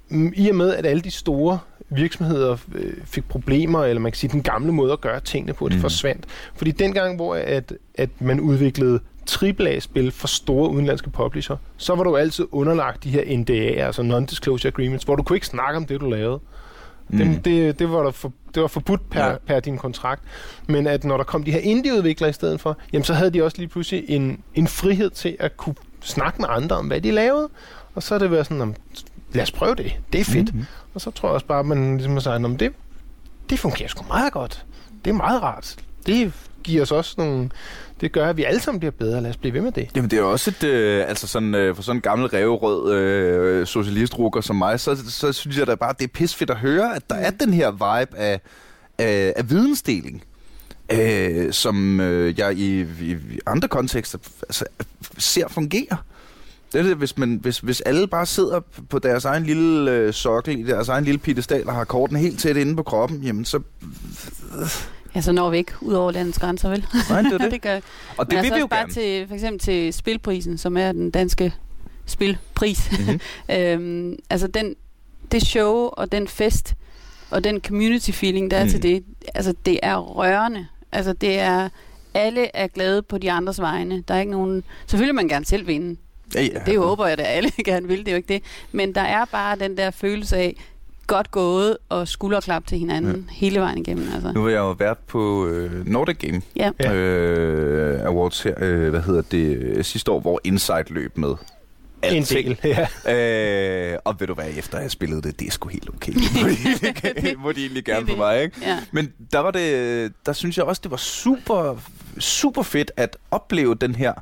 mm, I og med, at alle de store virksomheder øh, fik problemer, eller man kan sige, den gamle måde at gøre tingene på, det Mhm. forsvandt. Fordi dengang, hvor at, at man udviklede AAA-spil for store udenlandske publisher, så var du altid underlagt de her NDA'er, altså Non-Disclosure Agreements, hvor du kunne ikke snakke om det, du lavede. Mm. Det, det, det, var der for, det var forbudt per, Ja. per din kontrakt. Men at når der kom de her indie-udviklere i stedet for, jamen så havde de også lige pludselig en, en frihed til at kunne snakke med andre om, hvad de lavede. Og så er det været sådan, om, lad os prøve det. Det er fedt. Mhm. Og så tror jeg også bare, at man ligesom har sagt, "Nå, men det, det fungerer sgu meget godt. Det er meget rart. Det giver os også nogle... Det gør, at vi alle sammen bliver bedre. Lad os blive ved med det. Jamen det er også et, øh, altså sådan, øh, for sådan en gammel revrød øh, socialistrukker som mig, så, så synes jeg da bare, det er pisfedt at høre, at der er den her vibe af, af, af vidensdeling, øh, som øh, jeg i, i, i andre kontekster altså, ser fungere. Det er det, hvis, man, hvis, hvis alle bare sidder på deres egen lille øh, sokkel, i deres egen lille pittestal og har korten helt tæt inde på kroppen, jamen så... Ja, så når vi ikke ud over landets grænser, vel? Nej, det er det. det gør Og det Men vil altså vi jo bare gerne. til, for eksempel til Spilprisen, som er den danske spilpris. Mhm. øhm, altså den, det show og den fest og den community feeling, der er Mm. til det, altså det er rørende. Altså det er, alle er glade på de andres vegne. Der er ikke nogen, selvfølgelig man gerne selv vinde. Ja, ja. Det håber jeg, at alle gerne vil, det er jo ikke det. Men der er bare den der følelse af, godt gået og skulderklap til hinanden ja. hele vejen igennem. Altså. Nu har jeg jo været på øh, Nordic Game Ja. Øh, Awards her, øh, hvad hedder det, øh, sidste år, hvor Insight løb med. En Alting. del. Ja. Øh, og ved du hvad, efter jeg spillede det, det er sgu helt okay. må de egentlig, må de egentlig gerne for mig, ikke? Ja. Men der var det, der synes jeg også, det var super, super fedt at opleve den her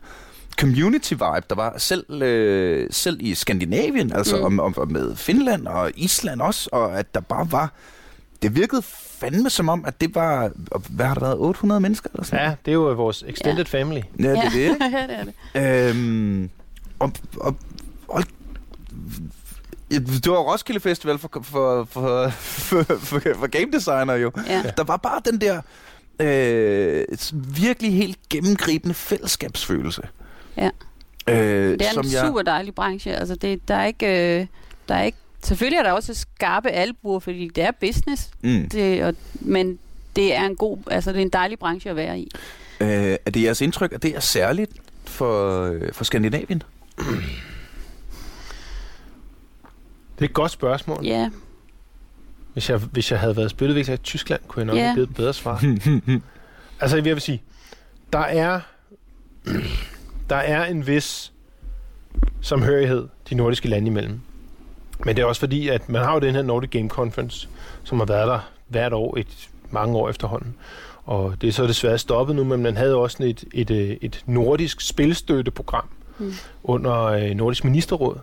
community vibe, der var selv, øh, selv i Skandinavien, altså Mm. om, om, med Finland og Island også, og at der bare var, det virkede fandme som om, at det var, hvad har der været, 800 mennesker eller sådan ja, det er jo vores extended Ja. family. Ja, det er det, ikke? ja, det er det. Øhm, og, og, og, det var Roskilde Festival for, for, for, for, for, for game designer jo. Ja. Der var bare den der øh, virkelig helt gennemgribende fællesskabsfølelse. Ja. Øh, Det er som en jeg, super dejlig branche. Altså, det, der er ikke... Øh, der er ikke Selvfølgelig er der også skarpe albuer, fordi det er business, mm. det, og, men det er en god, altså det er en dejlig branche at være i. øh, er det jeres indtryk, at det er særligt for, øh, for Skandinavien? Det er et godt spørgsmål. Ja, Hvis jeg, hvis jeg havde været spiludvikler i Tyskland, kunne jeg nok Ja. have givet et bedre svar. altså, jeg vil sige, der er, der er en vis samhørighed de nordiske lande imellem. Men det er også fordi, at man har jo den her Nordic Game Conference, som har været der hvert år et mange år efterhånden. Og det er så desværre stoppet nu, men man havde også et, et, øh, et nordisk spilstøtteprogram Mm. under øh, Nordisk Ministerråd.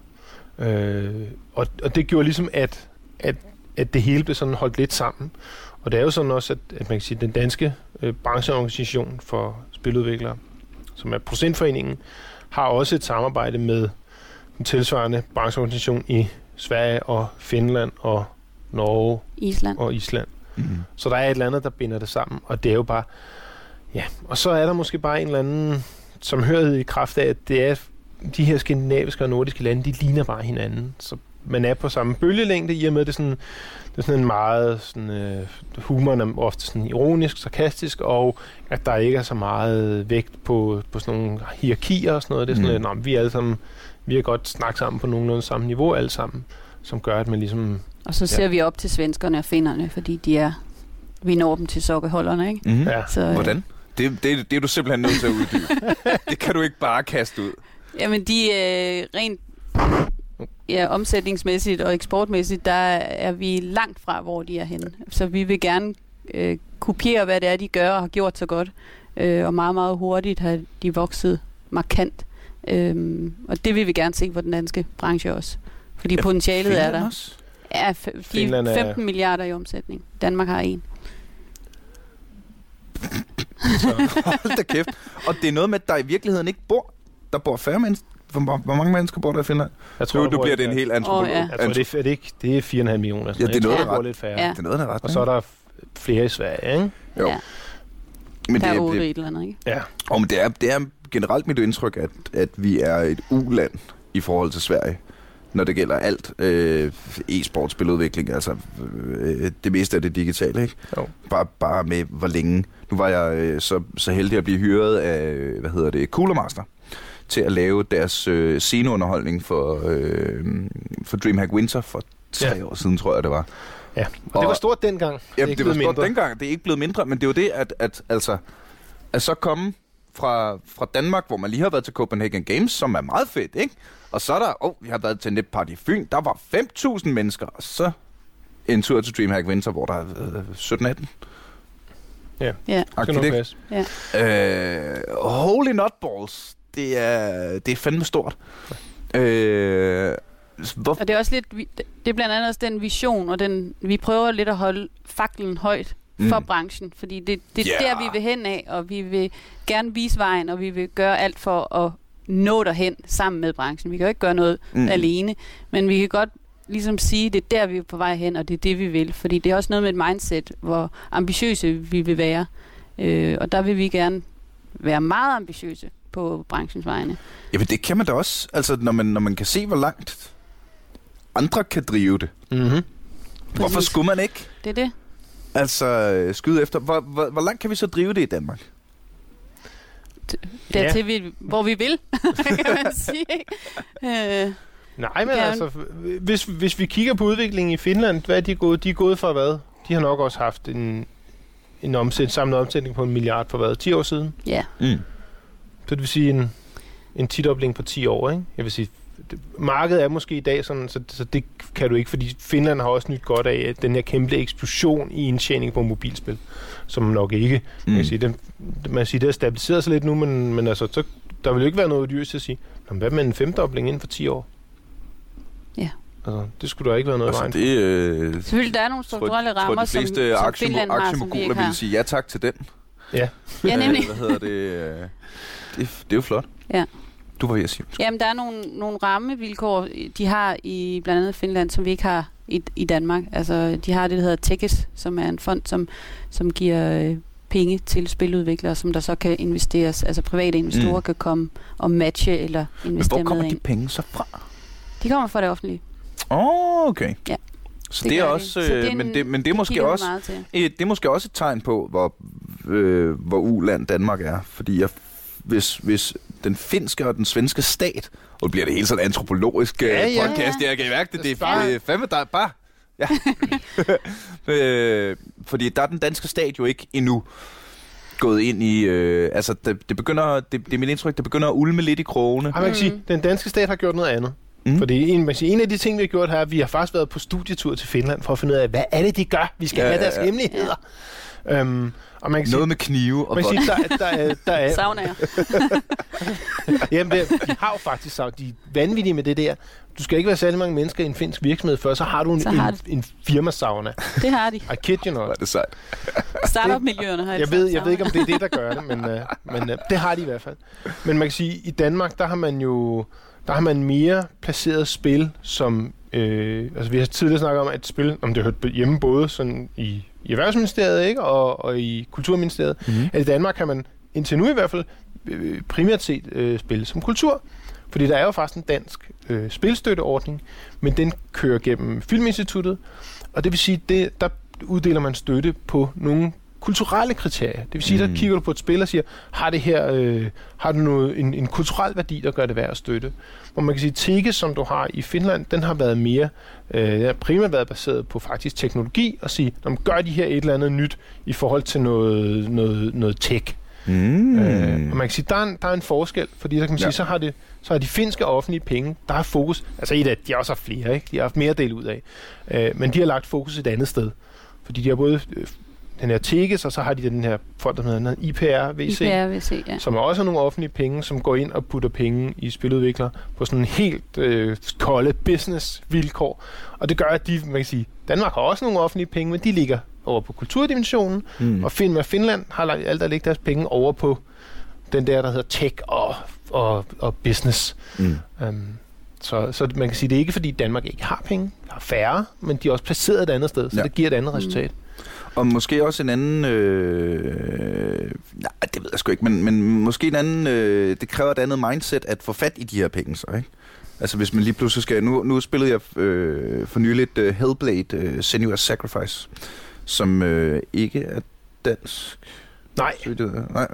Øh, og, og det gjorde ligesom, at, at, at det hele blev sådan holdt lidt sammen. Og det er jo sådan også, at, at man kan sige, at den danske øh, brancheorganisation for spiludviklere, som er Procentforeningen, har også et samarbejde med den tilsvarende brancheorganisation i Sverige og Finland og Norge Island. og Island. Mm. Så der er et eller andet, der binder det sammen, og det er jo bare... Ja, og så er der måske bare en eller anden samhørighed i kraft af, at det er de her skandinaviske og nordiske lande, de ligner bare hinanden. Så man er på samme bølgelængde, i og med, at det er sådan, det er sådan en meget sådan, øh, humoren er ofte sådan ironisk, sarkastisk, og at der ikke er så meget vægt på, på sådan nogle hierarkier og sådan noget. Det er sådan Mm. lidt, "Nå, men vi er alle sammen, vi har godt snakket sammen på nogenlunde samme niveau alle sammen, som gør, at man ligesom Og så ser vi op til svenskerne og finnerne, fordi de er... Vi når dem til sokkeholderne, ikke? Mm. Ja. Så, øh, Hvordan? Det, det, det er du simpelthen nødt til at uddybe. det kan du ikke bare kaste ud. Jamen, de øh, rent ja, omsætningsmæssigt og eksportmæssigt, der er vi langt fra, hvor de er henne. Så vi vil gerne øh, kopiere, hvad det er, de gør og har gjort så godt. Øh, og meget, meget hurtigt har de vokset markant. Øhm, og det vil vi gerne se for den danske branche også. Fordi Ja, potentialet er Finland der. også? Ja, f- de Finland er er- 15 milliarder i omsætning. Danmark har en. så, Hold da kæft. Og det er noget med, at der i virkeligheden ikke bor. Der bor færre mennesker. Hvor, hvor, mange mennesker bor der i Finland? jeg der nu bor bliver det en helt antropolog. Åh, ja. Jeg tror, det er, er det ikke, det er 4,5 millioner. Ja, det er noget, tror, der er ret. lidt færre. Ja. Det er noget, der er ret. Og så er der flere i Sverige, ikke? Jo. Ja. men Per det, er, det, et eller andet, ikke? Ja. og, men det, er, det er generelt mit indtryk, at, at vi er et uland i forhold til Sverige når det gælder alt øh, e-sport, spiludvikling, altså øh, det meste af det digitale, ikke? Jo. Bare, bare med, hvor længe. Nu var jeg øh, så, så heldig at blive hyret af, hvad hedder det, Cooler Master til at lave deres øh, sceneunderholdning for, øh, for DreamHack Winter for tre Ja. år siden, tror jeg det var. Ja, og det var stort dengang. Det Jamen, ikke det var stort mindre. dengang. Det er ikke blevet mindre, men det er jo det, at, at, altså, at så komme fra, fra Danmark, hvor man lige har været til Copenhagen Games, som er meget fedt, ikke? Og så er der, åh, oh, vi har været til Netparty Fyn, der var 5.000 mennesker, og så en tur til DreamHack Winter, hvor der er øh, 17-18. Ja, Ja. skal nok passe. Øh, holy nutballs, det er, det er fandme stort. Øh, hvor, Og det er også lidt, det er blandt andet også den vision, og den, vi prøver lidt at holde faklen højt for Mm. branchen, fordi det, det er Ja. der, vi vil hen af, og vi vil gerne vise vejen, og vi vil gøre alt for at nå derhen sammen med branchen. Vi kan jo ikke gøre noget mm. alene, men vi kan godt ligesom sige, det er der, vi er på vej hen, og det er det, vi vil. Fordi det er også noget med et mindset, hvor ambitiøse vi vil være. Øh, og der vil vi gerne være meget ambitiøse på branchens vegne. Jamen, det kan man da også. Altså, når man, når man kan se, hvor langt andre kan drive det. Mm-hmm. Hvorfor skulle man ikke? Det er det. Altså, øh, skyde efter. Hvor, hvor, hvor langt kan vi så drive det i Danmark? Dertil, vi, hvor vi vil, kan man sige. Øh, Nej, men Gerne. altså, hvis, hvis vi kigger på udviklingen i Finland, hvad er de gået? De er gået fra hvad? De har nok også haft en, en omsæt, samlet omsætning på en milliard for hvad? 10 år siden? ja, Mm. Så det vil sige en, en tidobling på 10 år, ikke? Jeg vil sige, det, markedet er måske i dag sådan, så, så det kan du ikke, fordi Finland har også nyt godt af den her kæmpe eksplosion i indtjening på mobilspil, som nok ikke, mm. man Mm. kan sige, den, man kan sige, det har stabiliseret sig lidt nu, men, men altså, så, der vil jo ikke være noget dyrt til at sige, "Nå, hvad med en femdobling inden for 10 år? Ja. Altså, det skulle der ikke være noget Altså, vejen. det øh, selvfølgelig der er nogle tror, strukturelle tror, rammer, de som, fleste som aktiemo- Finland har, som vi ikke vil har. sige ja tak til den. Ja. Ja, nemlig. Hvad hedder det? øh, Det, det er jo flot. Ja. Du var ved at sige. Jamen, der er nogle, nogle rammevilkår, de har i blandt andet Finland, som vi ikke har i, i Danmark. Altså, de har det, der hedder TEKES, som er en fond, som, som giver øh, penge til spiludviklere, som der så kan investeres. Altså, private investorer Mm. kan komme og matche eller Men investere hvor kommer med de ind. penge så fra? De kommer fra det offentlige. Åh, oh, okay. Ja, Så det det, er også, Så det er øh, en- men, det, men det er måske også et, det er måske også et tegn på, hvor, øh, hvor uland Danmark er. Fordi jeg, hvis, hvis den finske og den svenske stat, og bliver det hele sådan antropologisk øh, Ja, ja. podcast, jeg kan mærke det, det er Bare- fandme der bare øh, fordi der er den danske stat jo ikke endnu gået ind i... Øh, altså, det, det, begynder, det, det er mit indtryk, det begynder at ulme lidt i krogene. Ej, man kan sige, Mm. den danske stat har gjort noget andet. Mm. Fordi en, man kan sige, en af de ting, vi har gjort her, er, at vi har faktisk været på studietur til Finland for at finde ud af, hvad er det, de gør? Vi skal Ja, ja, have ja, deres ja. hemmeligheder. Øhm, og man kan sige, Noget med knive og man kan sige der, er- der, er, der er, Savner jeg. Jamen, det, de har jo faktisk sagt, de er vanvittige med det der. Du skal ikke være særlig mange mennesker i en finsk virksomhed før, så har du en, Så har en, en firmasauna. Det har de. I kid you not. er det sejt. Startup-miljøerne har Jeg ved, jeg ved ikke, om det er det, der gør det, men, øh, men øh, det har de i hvert fald. Men man kan sige, i Danmark, der har man jo der har man mere placeret spil, som... Øh, altså, vi har tidligere snakket om, at et spil, om det har hørt hjemme både sådan i, i Erhvervsministeriet ikke? Og, og i Kulturministeriet, Mm-hmm. at i Danmark kan man indtil nu i hvert fald øh, primært set øh, spille som kultur. Fordi der er jo faktisk en dansk øh, spilstøtteordning, men den kører gennem Filminstituttet, og det vil sige, det, der uddeler man støtte på nogle kulturelle kriterier. Det vil sige, Mm. der kigger du på et spil og siger, har det her øh, har du noget, en, en kulturel værdi, der gør det værd at støtte? Hvor man kan sige, Tike, som du har i Finland, den har været mere, øh, den har primært været baseret på faktisk teknologi, og sige, når man gør de her et eller andet nyt i forhold til noget, noget, noget tech. Mm. Øh, og man kan sige, der er en, der er en forskel, fordi der kan man Ja. sige, så har, det, så har de finske offentlige penge, der har fokus, altså et af, de har også haft flere, ikke? de har haft mere at dele ud af, øh, men de har lagt fokus et andet sted. Fordi de har både øh, den her TEGES, og så har de den her fond, der hedder IPR-VC, IPRVC, ja. som er også nogle offentlige penge, som går ind og putter penge i spiludviklere på sådan en helt øh, kolde business-vilkår. Og det gør, at de, man kan sige, Danmark har også nogle offentlige penge, men de ligger over på kulturdimensionen, Mm. og Finland, Finland har lagt, alt der ligger deres penge over på den der, der hedder tech og, og, og business. Mm. Um, så, så man kan sige, det er ikke fordi Danmark ikke har penge, har færre, men de er også placeret et andet sted, så Ja. det giver et andet Mm. Og måske også en anden... Øh, nej, det ved jeg sgu ikke, men, men måske en anden... Øh, det kræver et andet mindset at få fat i de her penge, så, ikke? Altså hvis man lige pludselig skal... Nu, nu spillede jeg øh, for nyligt øh, Hellblade øh, Senua's Sacrifice, som øh, ikke er dansk. Nej, nej.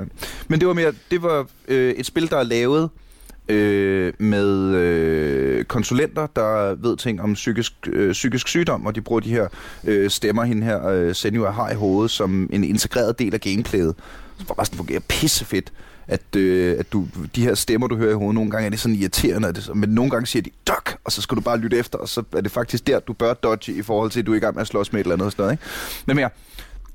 Men det var mere, det var øh, et spil, der er lavet øh, med øh, konsulenter, der ved ting om psykisk, øh, psykisk sygdom, og de bruger de her øh, stemmer, hende her øh, Senua har i hovedet, som en integreret del af gameplayet. Så bare sådan fungerer pissefedt, at, øh, at du, de her stemmer, du hører i hovedet, nogle gange er det sådan irriterende, at det, så- men nogle gange siger de, dok, og så skal du bare lytte efter, og så er det faktisk der, du bør dodge i forhold til, at du er i gang med at slås med et eller andet sted. Ikke? Men mere,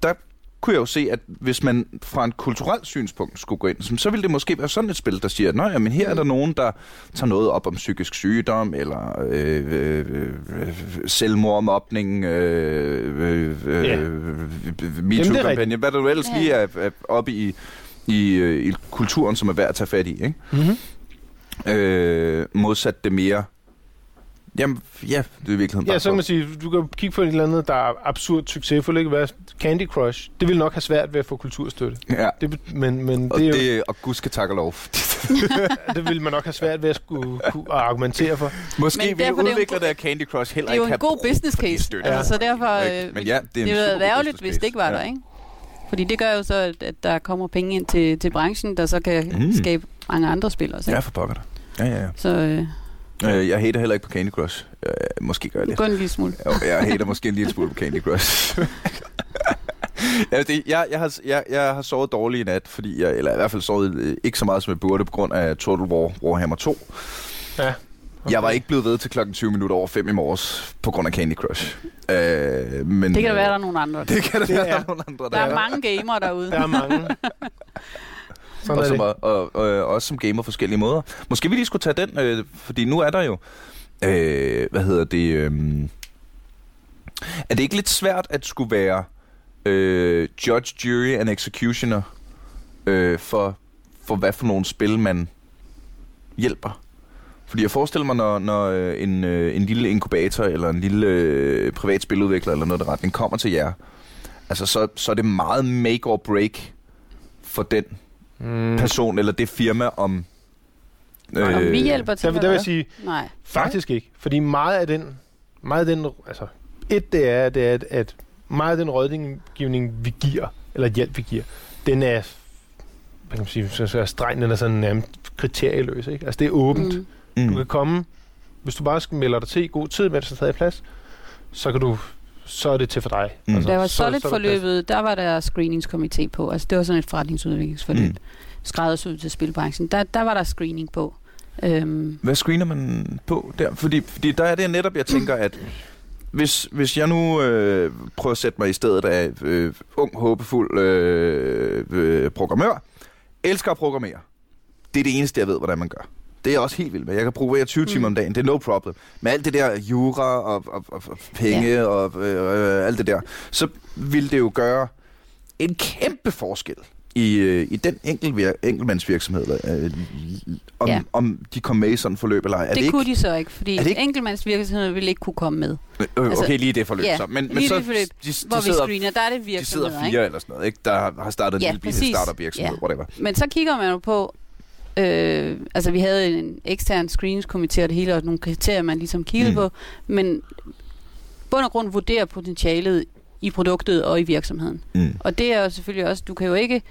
der kunne jeg jo se, at hvis man fra en kulturel synspunkt skulle gå ind, så- så ville det måske være sådan et spil, der siger, at men her er der nogen, der tager noget op om psykisk sygdom, eller øh, øh, øh, selvmord, mobning, øh, øh, Ja. øh, Jamen, MeToo-kampagne, rigtigt. hvad der nu ellers lige er, er oppe i, i, øh, i kulturen, som er værd at tage fat i. Ikke? mm-hmm. Øh, modsat det mere... Jamen, ja, det er i virkeligheden Ja, bare så kan man sige, du kan kigge på et eller andet, der er absurd succesfuldt, ikke? Hvad Candy Crush, det vil nok have svært ved at få kulturstøtte. Ja, Det, men, men og, det, er jo, det, og gud skal tak og lov. det vil man nok have svært ved at skulle kunne at argumentere for. Måske Men ville er jo udviklere god- der Candy Crush heller Det er jo ikke en god business case. støtter. Ja. Altså, så derfor... Ikke? Øh, Men ja, det er en det værgerligt, business hvis det ikke var Ja. der, ikke? Fordi det gør jo så, at, at der kommer penge ind til, til branchen, der så kan Mm. skabe mange andre spil også. Ja, Ikke? for pokker da. Ja, ja, ja. Så øh, Øh, jeg hater heller ikke på Candy Crush. Øh, måske gør jeg lidt. gå en lille smule. Jo, jeg hater måske en lille smule på Candy Crush. ja, det, jeg, jeg, har, jeg, jeg har sovet dårligt i nat, fordi jeg, eller i hvert fald sovet ikke så meget, som jeg burde, på grund af Total War Warhammer 2. Ja. Okay. Jeg var ikke blevet ved til klokken 20 minutter over 5 i morges, på grund af Candy Crush. Øh, men, Det kan da være, der øh, er nogle andre. Det kan Det være, er- der er nogle andre, der, Der er mange gamere derude. Der er mange. Sådan og, som, og, og, og også som gamer forskellige måder. Måske vi lige skulle tage den, øh, fordi nu er der jo, øh, hvad hedder det, øh, er det ikke lidt svært at skulle være øh, judge, jury and executioner øh, for, for hvad for nogle spil man hjælper? Fordi jeg forestiller mig, når, når øh, en, øh, en lille inkubator eller en lille øh, privat spiludvikler eller noget i den retning kommer til jer, altså så, så er det meget make or break for den Mm. person eller det firma om... Om vi hjælper til Der, vil- der vil jeg sige, Nej. faktisk ikke. Fordi meget af den, meget af den, altså, et det er, det er at, at meget af den rådgivning, vi giver, eller hjælp, vi giver, den er, hvad kan man sige, så, så er strengt, den er sådan nærmest kriterieløs, ikke? Altså, det er åbent. Mm. Mm. Du kan komme, hvis du bare skal melde dig til i god tid, mens der er stadig plads, så kan du så er det til for dig. Mm. Altså, Der var så- så er der solid-forløbet, der var der screeningskomité på. Altså, det var sådan et forretningsudviklingsforløb. Mm. Skræddersyet til spilbranchen. Der, der var der screening på. Øhm, Hvad screener man på der? Fordi, fordi der er det netop, jeg tænker, at hvis, hvis jeg nu øh, prøver at sætte mig i stedet af øh, ung, håbefuld øh, øh, programmør, elsker at programmere. Det er det eneste, jeg ved, hvordan man gør. Det er jeg også helt vildt med. Jeg kan programmere 20 Mm. timer om dagen. Det er no problem. Men alt det der jura og, og, og, og penge ja. og øh, øh, alt det der, så vil det jo gøre en kæmpe forskel i, øh, i den enkel, enkeltmandsvirksomhed, øh, om, ja. Om de kom med i sådan et forløb eller ej. Er det, det, ikke, kunne de så ikke, fordi ikke- enkeltmandsvirksomheder ville ikke kunne komme med. Øh, okay, altså- lige det forløb ja, så. Men, men så, det forløb, de, de, Hvor vi sidder, screener, der er det de virksomheder, sidder ikke? fire eller sådan noget, ikke? der har startet en Ja, lille bitte præcis. startup-virksomhed, Ja. whatever. Men så kigger man jo på, øh, altså vi havde en ekstern screeningskomité og det hele, og nogle kriterier, man ligesom kiggede Mm. på, men bund og grund vurderer potentialet i produktet og i virksomheden. Mm. Og det er jo selvfølgelig også, du kan jo ikke,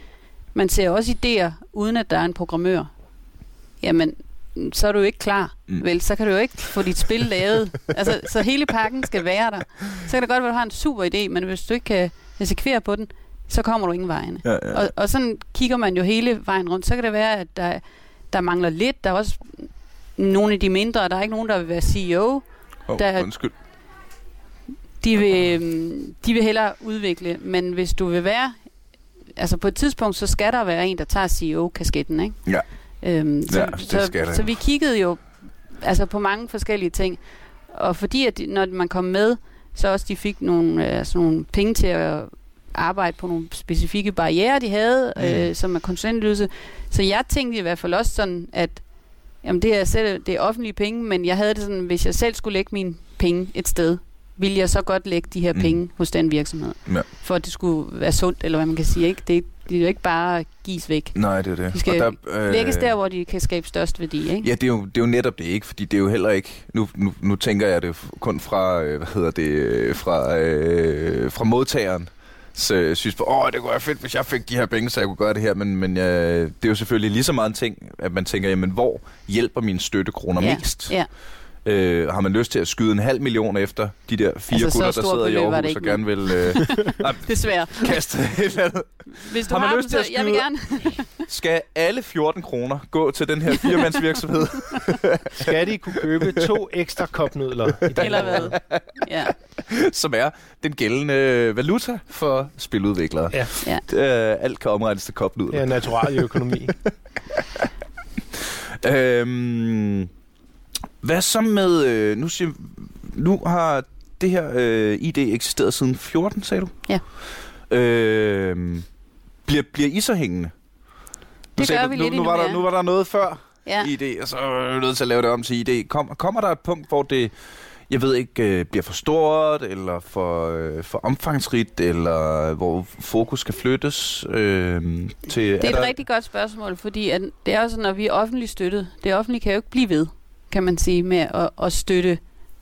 man ser også idéer, uden at der er en programmør. Jamen, så er du jo ikke klar. Mm. Vel, så kan du jo ikke få dit spil lavet. altså, så hele pakken skal være der. Så kan det godt være, at du har en super idé, men hvis du ikke kan eksekvere på den, så kommer du ingen vejen. Ja, ja. Og, og sådan kigger man jo hele vejen rundt. Så kan det være, at der, der mangler lidt. Der er også nogle af de mindre. Der er ikke nogen, der vil være CEO. Oh, der- undskyld. De vil, øhm, de vil hellere udvikle. Men hvis du vil være... Altså på et tidspunkt, så skal der være en, der tager CEO-kasketten, ikke? Ja. Øhm, så, Ja, det så, skal så jo. vi kiggede jo altså på mange forskellige ting. Og fordi at de, når man kom med, så også de fik nogle, øh, sådan nogle penge til at arbejde på nogle specifikke barriere, de havde, Mm. øh, som er konsulentydelse. Så jeg tænkte i hvert fald også sådan, at jamen det, er selv, det er offentlige penge, men jeg havde det sådan, hvis jeg selv skulle lægge mine penge et sted, ville jeg så godt lægge de her Mm. penge hos den virksomhed. Ja. For at det skulle være sundt, eller hvad man kan sige. Ikke? Det, det er jo ikke bare gives væk. Nej, det er det. De skal Og øh, Lægges der, hvor de kan skabe størst værdi. Ikke? Ja, det er, jo, det er jo netop det, ikke? Fordi det er jo heller ikke... Nu, nu, nu tænker jeg det kun fra, øh, hvad hedder det, øh, fra, øh, fra modtageren. Så synes på, åh, det kunne være fedt, hvis jeg fik de her penge, så jeg kunne gøre det her. Men, men øh, det er jo selvfølgelig lige så meget en ting, at man tænker, jamen, hvor hjælper mine støttekroner Ja, mest? ja. Øh, har man lyst til at skyde en halv million efter de der fire Altså, så gutter, der sidder i Aarhus ikke, og gerne vil øh, nej, Desværre. kaste et eller andet? Hvis du Har har, man dem, lyst til så at jeg vil skyde- gerne. Skal alle 14 kroner gå til den her firemandsvirksomhed? Skal de kunne købe to ekstra kopnudler? i? Eller hvad? Ja. som er den gældende valuta for spiludviklere. Ja. Ja. Det, er- alt kan omregnes til kopnudler. Det er natural i økonomi. Øhm, hvad så med... Øh, nu, siger, nu har det her øh, ID eksisteret siden 14, sagde du? Ja. Øhm, bliver, bliver I så hængende? Nu Det gør du- vi nu, lidt nu, var der, nu var der noget før ja. ID, og så er vi nødt til at lave det om til ID. Kom, kommer der et punkt, hvor det, jeg ved ikke, øh, bliver for stort, eller for, øh, for omfangsrigt, eller hvor fokus skal flyttes øh, til... Det er et der, rigtig godt spørgsmål, fordi at det er jo sådan, når vi er offentligt støttet, det offentlige kan jo ikke blive ved, kan man sige, med at, at støtte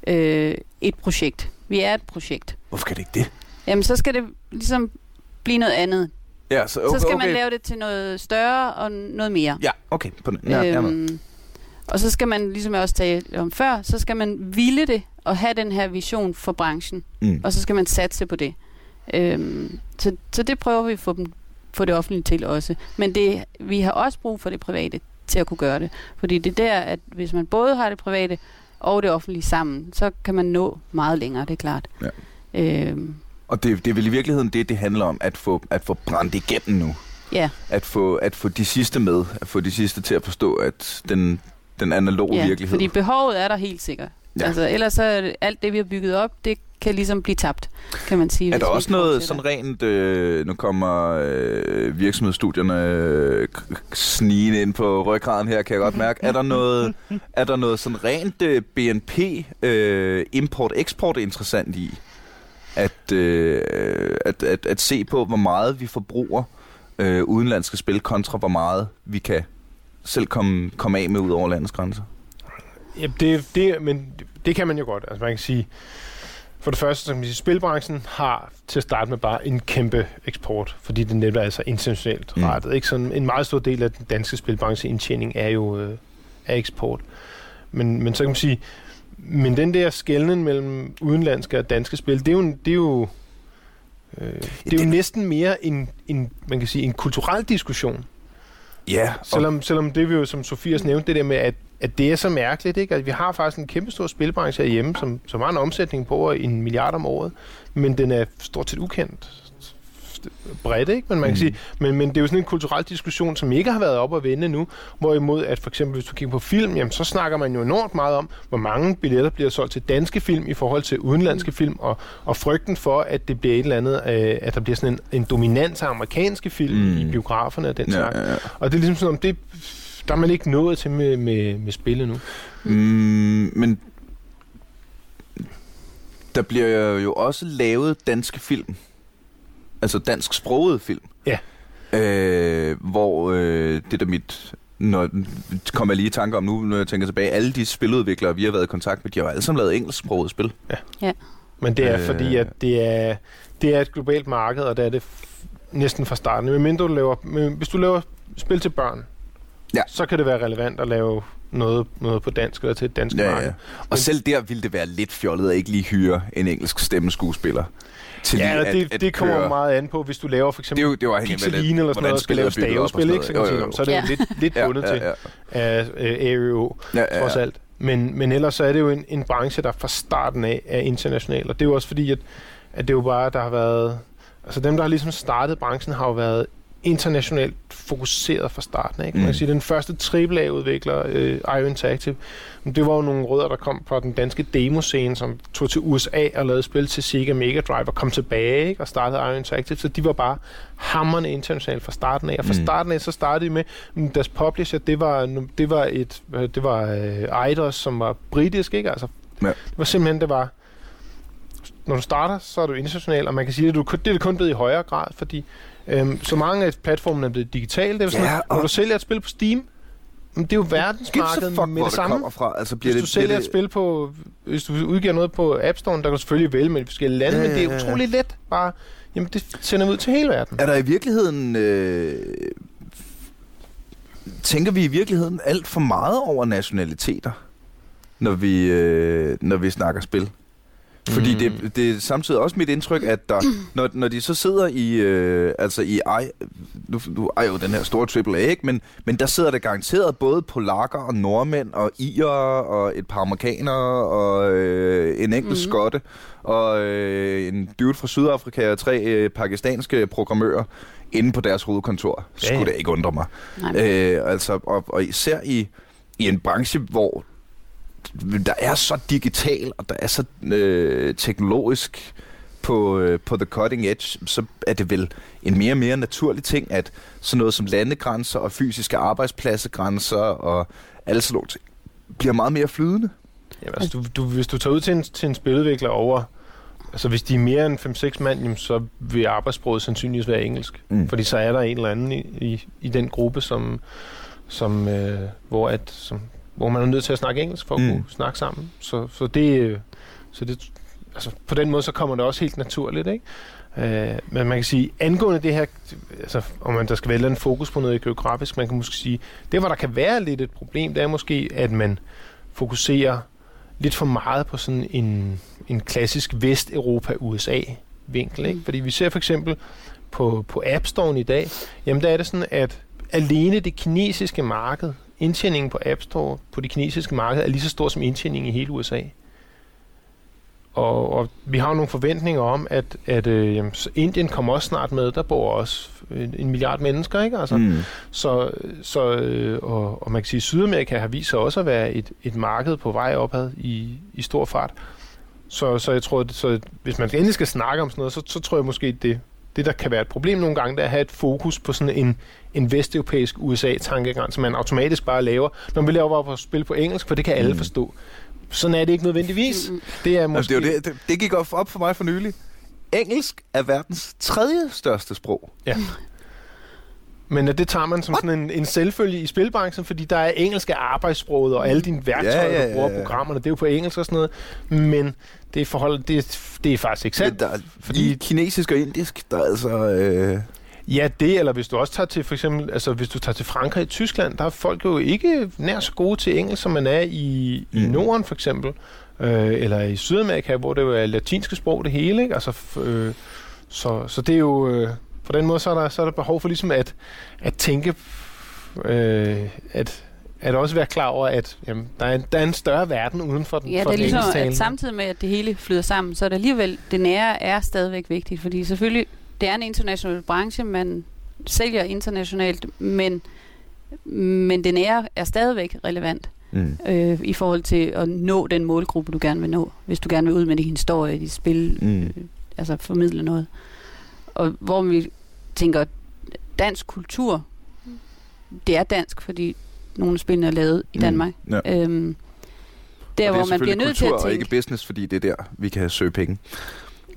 øh, et projekt. Vi er et projekt. Hvorfor kan det ikke det? Jamen, så skal det ligesom blive noget andet. Ja, så, okay, Så skal okay. man lave det til noget større og noget mere. Ja, okay. På den. Ja, øhm, og så skal man, ligesom jeg også talte om før, så skal man ville det og have den her vision for branchen. mm. Og så skal man satse på det. Øhm, så, så det prøver vi at få, dem, få det offentlige til også. Men det, vi har også brug for det private til at kunne gøre det. Fordi det er der, at hvis man både har det private og det offentlige sammen, så kan man nå meget længere, det er klart. Ja. Øhm, Og det, det er vel i virkeligheden det, det handler om, at få, at få brændt igennem nu. ja, At få, at få de sidste med, at få de sidste til at forstå, at den, den analoge ja virkelighed... fordi behovet er der helt sikkert. Ja. Altså, ellers så er det, alt det, vi har bygget op, det kan ligesom blive tabt, kan man sige. Er der også noget sådan rent, øh, nu kommer øh, virksomhedsstudierne øh, snigende ind på ryggraden her, kan jeg godt mærke. Er der noget, er der noget sådan rent øh, BNP, øh, import-eksport interessant i? At, øh, at, at, at se på, hvor meget vi forbruger øh, udenlandske spil, kontra hvor meget vi kan selv komme, komme af med ud over landets grænser? Ja, det, det, men det kan man jo godt. Altså man kan sige, for det første, så kan man sige, spilbranchen har til at starte med bare en kæmpe eksport, fordi det netop er så internationalt Mm. rettet. Ikke? Sådan en meget stor del af den danske spilbranche indtjening er jo øh, er eksport. Men, men så kan man sige, men den der skældning mellem udenlandske og danske spil, det er jo, en- det er jo, øh, det er jo det- næsten mere en, en, man kan sige, en kulturel diskussion. Ja, og, Selvom, selvom det vi jo, som Sofias nævnte, det der med, at, at det er så mærkeligt, ikke? at vi har faktisk en kæmpe stor spilbranche herhjemme, som, som har en omsætning på over en milliard om året, men den er stort set ukendt bredt, ikke? Men man kan Mm. sige, men, men det er jo sådan en kulturel diskussion, som ikke har været op at vende nu, hvorimod at for eksempel, hvis du kigger på film, jamen så snakker man jo enormt meget om, hvor mange billetter bliver solgt til danske film i forhold til udenlandske film, og, og frygten for, at det bliver et eller andet, øh, at der bliver sådan en, en dominans af amerikanske film Mm. mm. i biograferne og den ja, slags. ja, ja. Og det er ligesom sådan, om det, der er man ikke nået til med, med, med spillet nu. Mm, men der bliver jo også lavet danske film. Altså dansk sproget film. Ja. Øh, hvor øh, det der mit... Når, kommer jeg lige i tanke om nu, når jeg tænker tilbage. Alle de spiludviklere, vi har været i kontakt med, de har jo alle sammen lavet engelsksproget spil. Men det er Øh. fordi, at det er, det er et globalt marked, og det er det f- næsten fra starten. Men mindre du laver, men hvis du laver spil til børn, Ja. så kan det være relevant at lave noget, noget på dansk eller til et dansk Ja, marked. ja. Og selv der ville det være lidt fjollet at ikke lige hyre en engelsk stemmeskuespiller. Til Ja, lige at, det, at det kommer køre. jo meget an på, hvis du laver for Det eksempel jo, det er jo afhængigt af, Pixeline eller sådan noget, og skal lave stavespil, ikke? Så, sige, Jo, "Nå, jo, så er det jo lidt, lidt Ja, bundet ja, til ja. af øh, ARO, Ja, ja, trods ja. alt. Men, men ellers så er det jo en, en branche, der fra starten af er international, og det er jo også fordi, at, at det er jo bare, der har været... Altså dem, der har ligesom startet branchen, har jo været internationalt fokuseret fra starten. Ikke? Man Mm. kan sige, den første AAA-udvikler, øh, IO Interactive, det var jo nogle rødder, der kom fra den danske demoscene, som tog til USA og lavede spil til Sega Mega Drive og kom tilbage ikke? og startede IO Interactive. Så de var bare hammerne internationalt fra starten af. Og fra Mm. mm. starten af, så startede de med, mm, deres publisher, det var, det var, et, det var øh, Eidos, som var britisk, ikke? Altså, Ja. Det var simpelthen, det var, når du starter, så er du international, og man kan sige, at du, det er det kun blevet i højere grad, fordi øhm, så mange af platformene er blevet digitale. Det er sådan, Ja, når og- du sælger et spil på Steam, men det er jo verdensmarkedet med det samme. kommer fra. Altså, bliver Hvis det, du sælger bliver et spil på, hvis du udgiver noget på App Store, der kan du selvfølgelig vælge med de forskellige lande, Ja, men det er ja. utroligt let bare, jamen det sender ud til hele verden. Er der i virkeligheden... Øh, tænker vi i virkeligheden alt for meget over nationaliteter, når vi, øh, når vi snakker spil? Fordi Mm. det, det er samtidig også mit indtryk, at der, når, når de så sidder i, øh, altså i ej, nu, nu er jo den her store AAA, ikke? Men, men der sidder der garanteret både polakker og nordmænd og irer og et par amerikanere og øh, en enkelt mm. skotte og øh, en dude fra Sydafrika og tre øh, pakistanske programmører inde på deres hovedkontor. Ja, Skulle ja. det ikke undre mig. Nej, Øh, altså, og, og især i, i en branche, hvor der er så digital, og der er så øh, teknologisk på, øh, på the cutting edge, så er det vel en mere og mere naturlig ting, at sådan noget som landegrænser og fysiske arbejdspladsegrænser og alle sådan ting bliver meget mere flydende. Jamen, altså, du, du, hvis du tager ud til en, til en spiludvikler over, altså hvis de er mere end 5-6 mand, jamen, så vil arbejdssproget sandsynligvis være engelsk. Mm. Fordi så er der en eller anden i, i, i den gruppe, som, som, øh, hvor, at, som, hvor man er nødt til at snakke engelsk for at Mm. mm. kunne snakke sammen. Så, så det, så det altså, på den måde, så kommer det også helt naturligt, ikke? Øh, men man kan sige, angående det her, altså, om man der skal vælge en fokus på noget geografisk, man kan måske sige, det hvor der kan være lidt et problem, det er måske, at man fokuserer lidt for meget på sådan en, en klassisk Vesteuropa-USA-vinkel. Ikke? Fordi vi ser for eksempel på, på App Store i dag, jamen der er det sådan, at alene det kinesiske marked, indtjeningen på App Store på det kinesiske marked, er lige så stor som indtjeningen i hele USA. Og, og vi har jo nogle forventninger om, at, at øh, Indien kommer også snart med. Der bor også en, en milliard mennesker, ikke? Altså, Mm. så, så øh, og, og man kan sige, at Sydamerika har vist sig også at være et, et marked på vej opad i, i stor fart. Så, så jeg tror, at, så hvis man endelig skal snakke om sådan noget, så, så tror jeg måske, det, det der kan være et problem nogle gange, det er at have et fokus på sådan en, en vesteuropæisk USA-tankegang, som man automatisk bare laver. Når vi laver bare på spil på engelsk, for det kan alle Mm. forstå. Sådan er det ikke nødvendigvis. Mm. Det er måske... det, er jo det, det, det gik op op for mig for nylig. Engelsk er verdens tredje største sprog. Men øh, det tager man som sådan en, en selvfølge i spilbranchen, fordi der er engelsk af arbejdssproget, og alle dine værktøjer, Ja, ja, ja, du bruger ja, ja. programmerne, det er jo på engelsk og sådan noget. Men det forhold, det, er- det er faktisk ikke sandt. der, fordi- fordi kinesisk og indisk, der er altså... Øh, Ja, det, eller hvis du også tager til, for eksempel, altså hvis du tager til Frankrig i Tyskland, der er folk jo ikke nær så gode til engelsk, som man er i, mm. i Norden for eksempel, øh, eller i Sydamerika, hvor det jo er latinske sprog det hele, ikke? Altså, øh, så, så det er jo, øh, på den måde, så er der, så er der behov for ligesom at, at tænke, øh, at, at også være klar over, at jamen, der, er en, der er en større verden uden for den Ja, for det er ligesom, at samtidig med, at det hele flyder sammen, så er det alligevel, det nære er stadigvæk vigtigt, fordi selvfølgelig, det er en international branche, man sælger internationalt, men, men det nære er stadigvæk relevant Mm. øh, i forhold til at nå den målgruppe, du gerne vil nå, hvis du gerne vil ud med din historie, dit spil, Mm. øh, altså formidle noget. Og hvor vi tænker, dansk kultur, det er dansk, fordi nogle af spillene er lavet i Mm. Danmark. Ja. Øhm, der, og hvor er man bliver nødt til at og tænke... ikke business, fordi det er der, vi kan søge penge.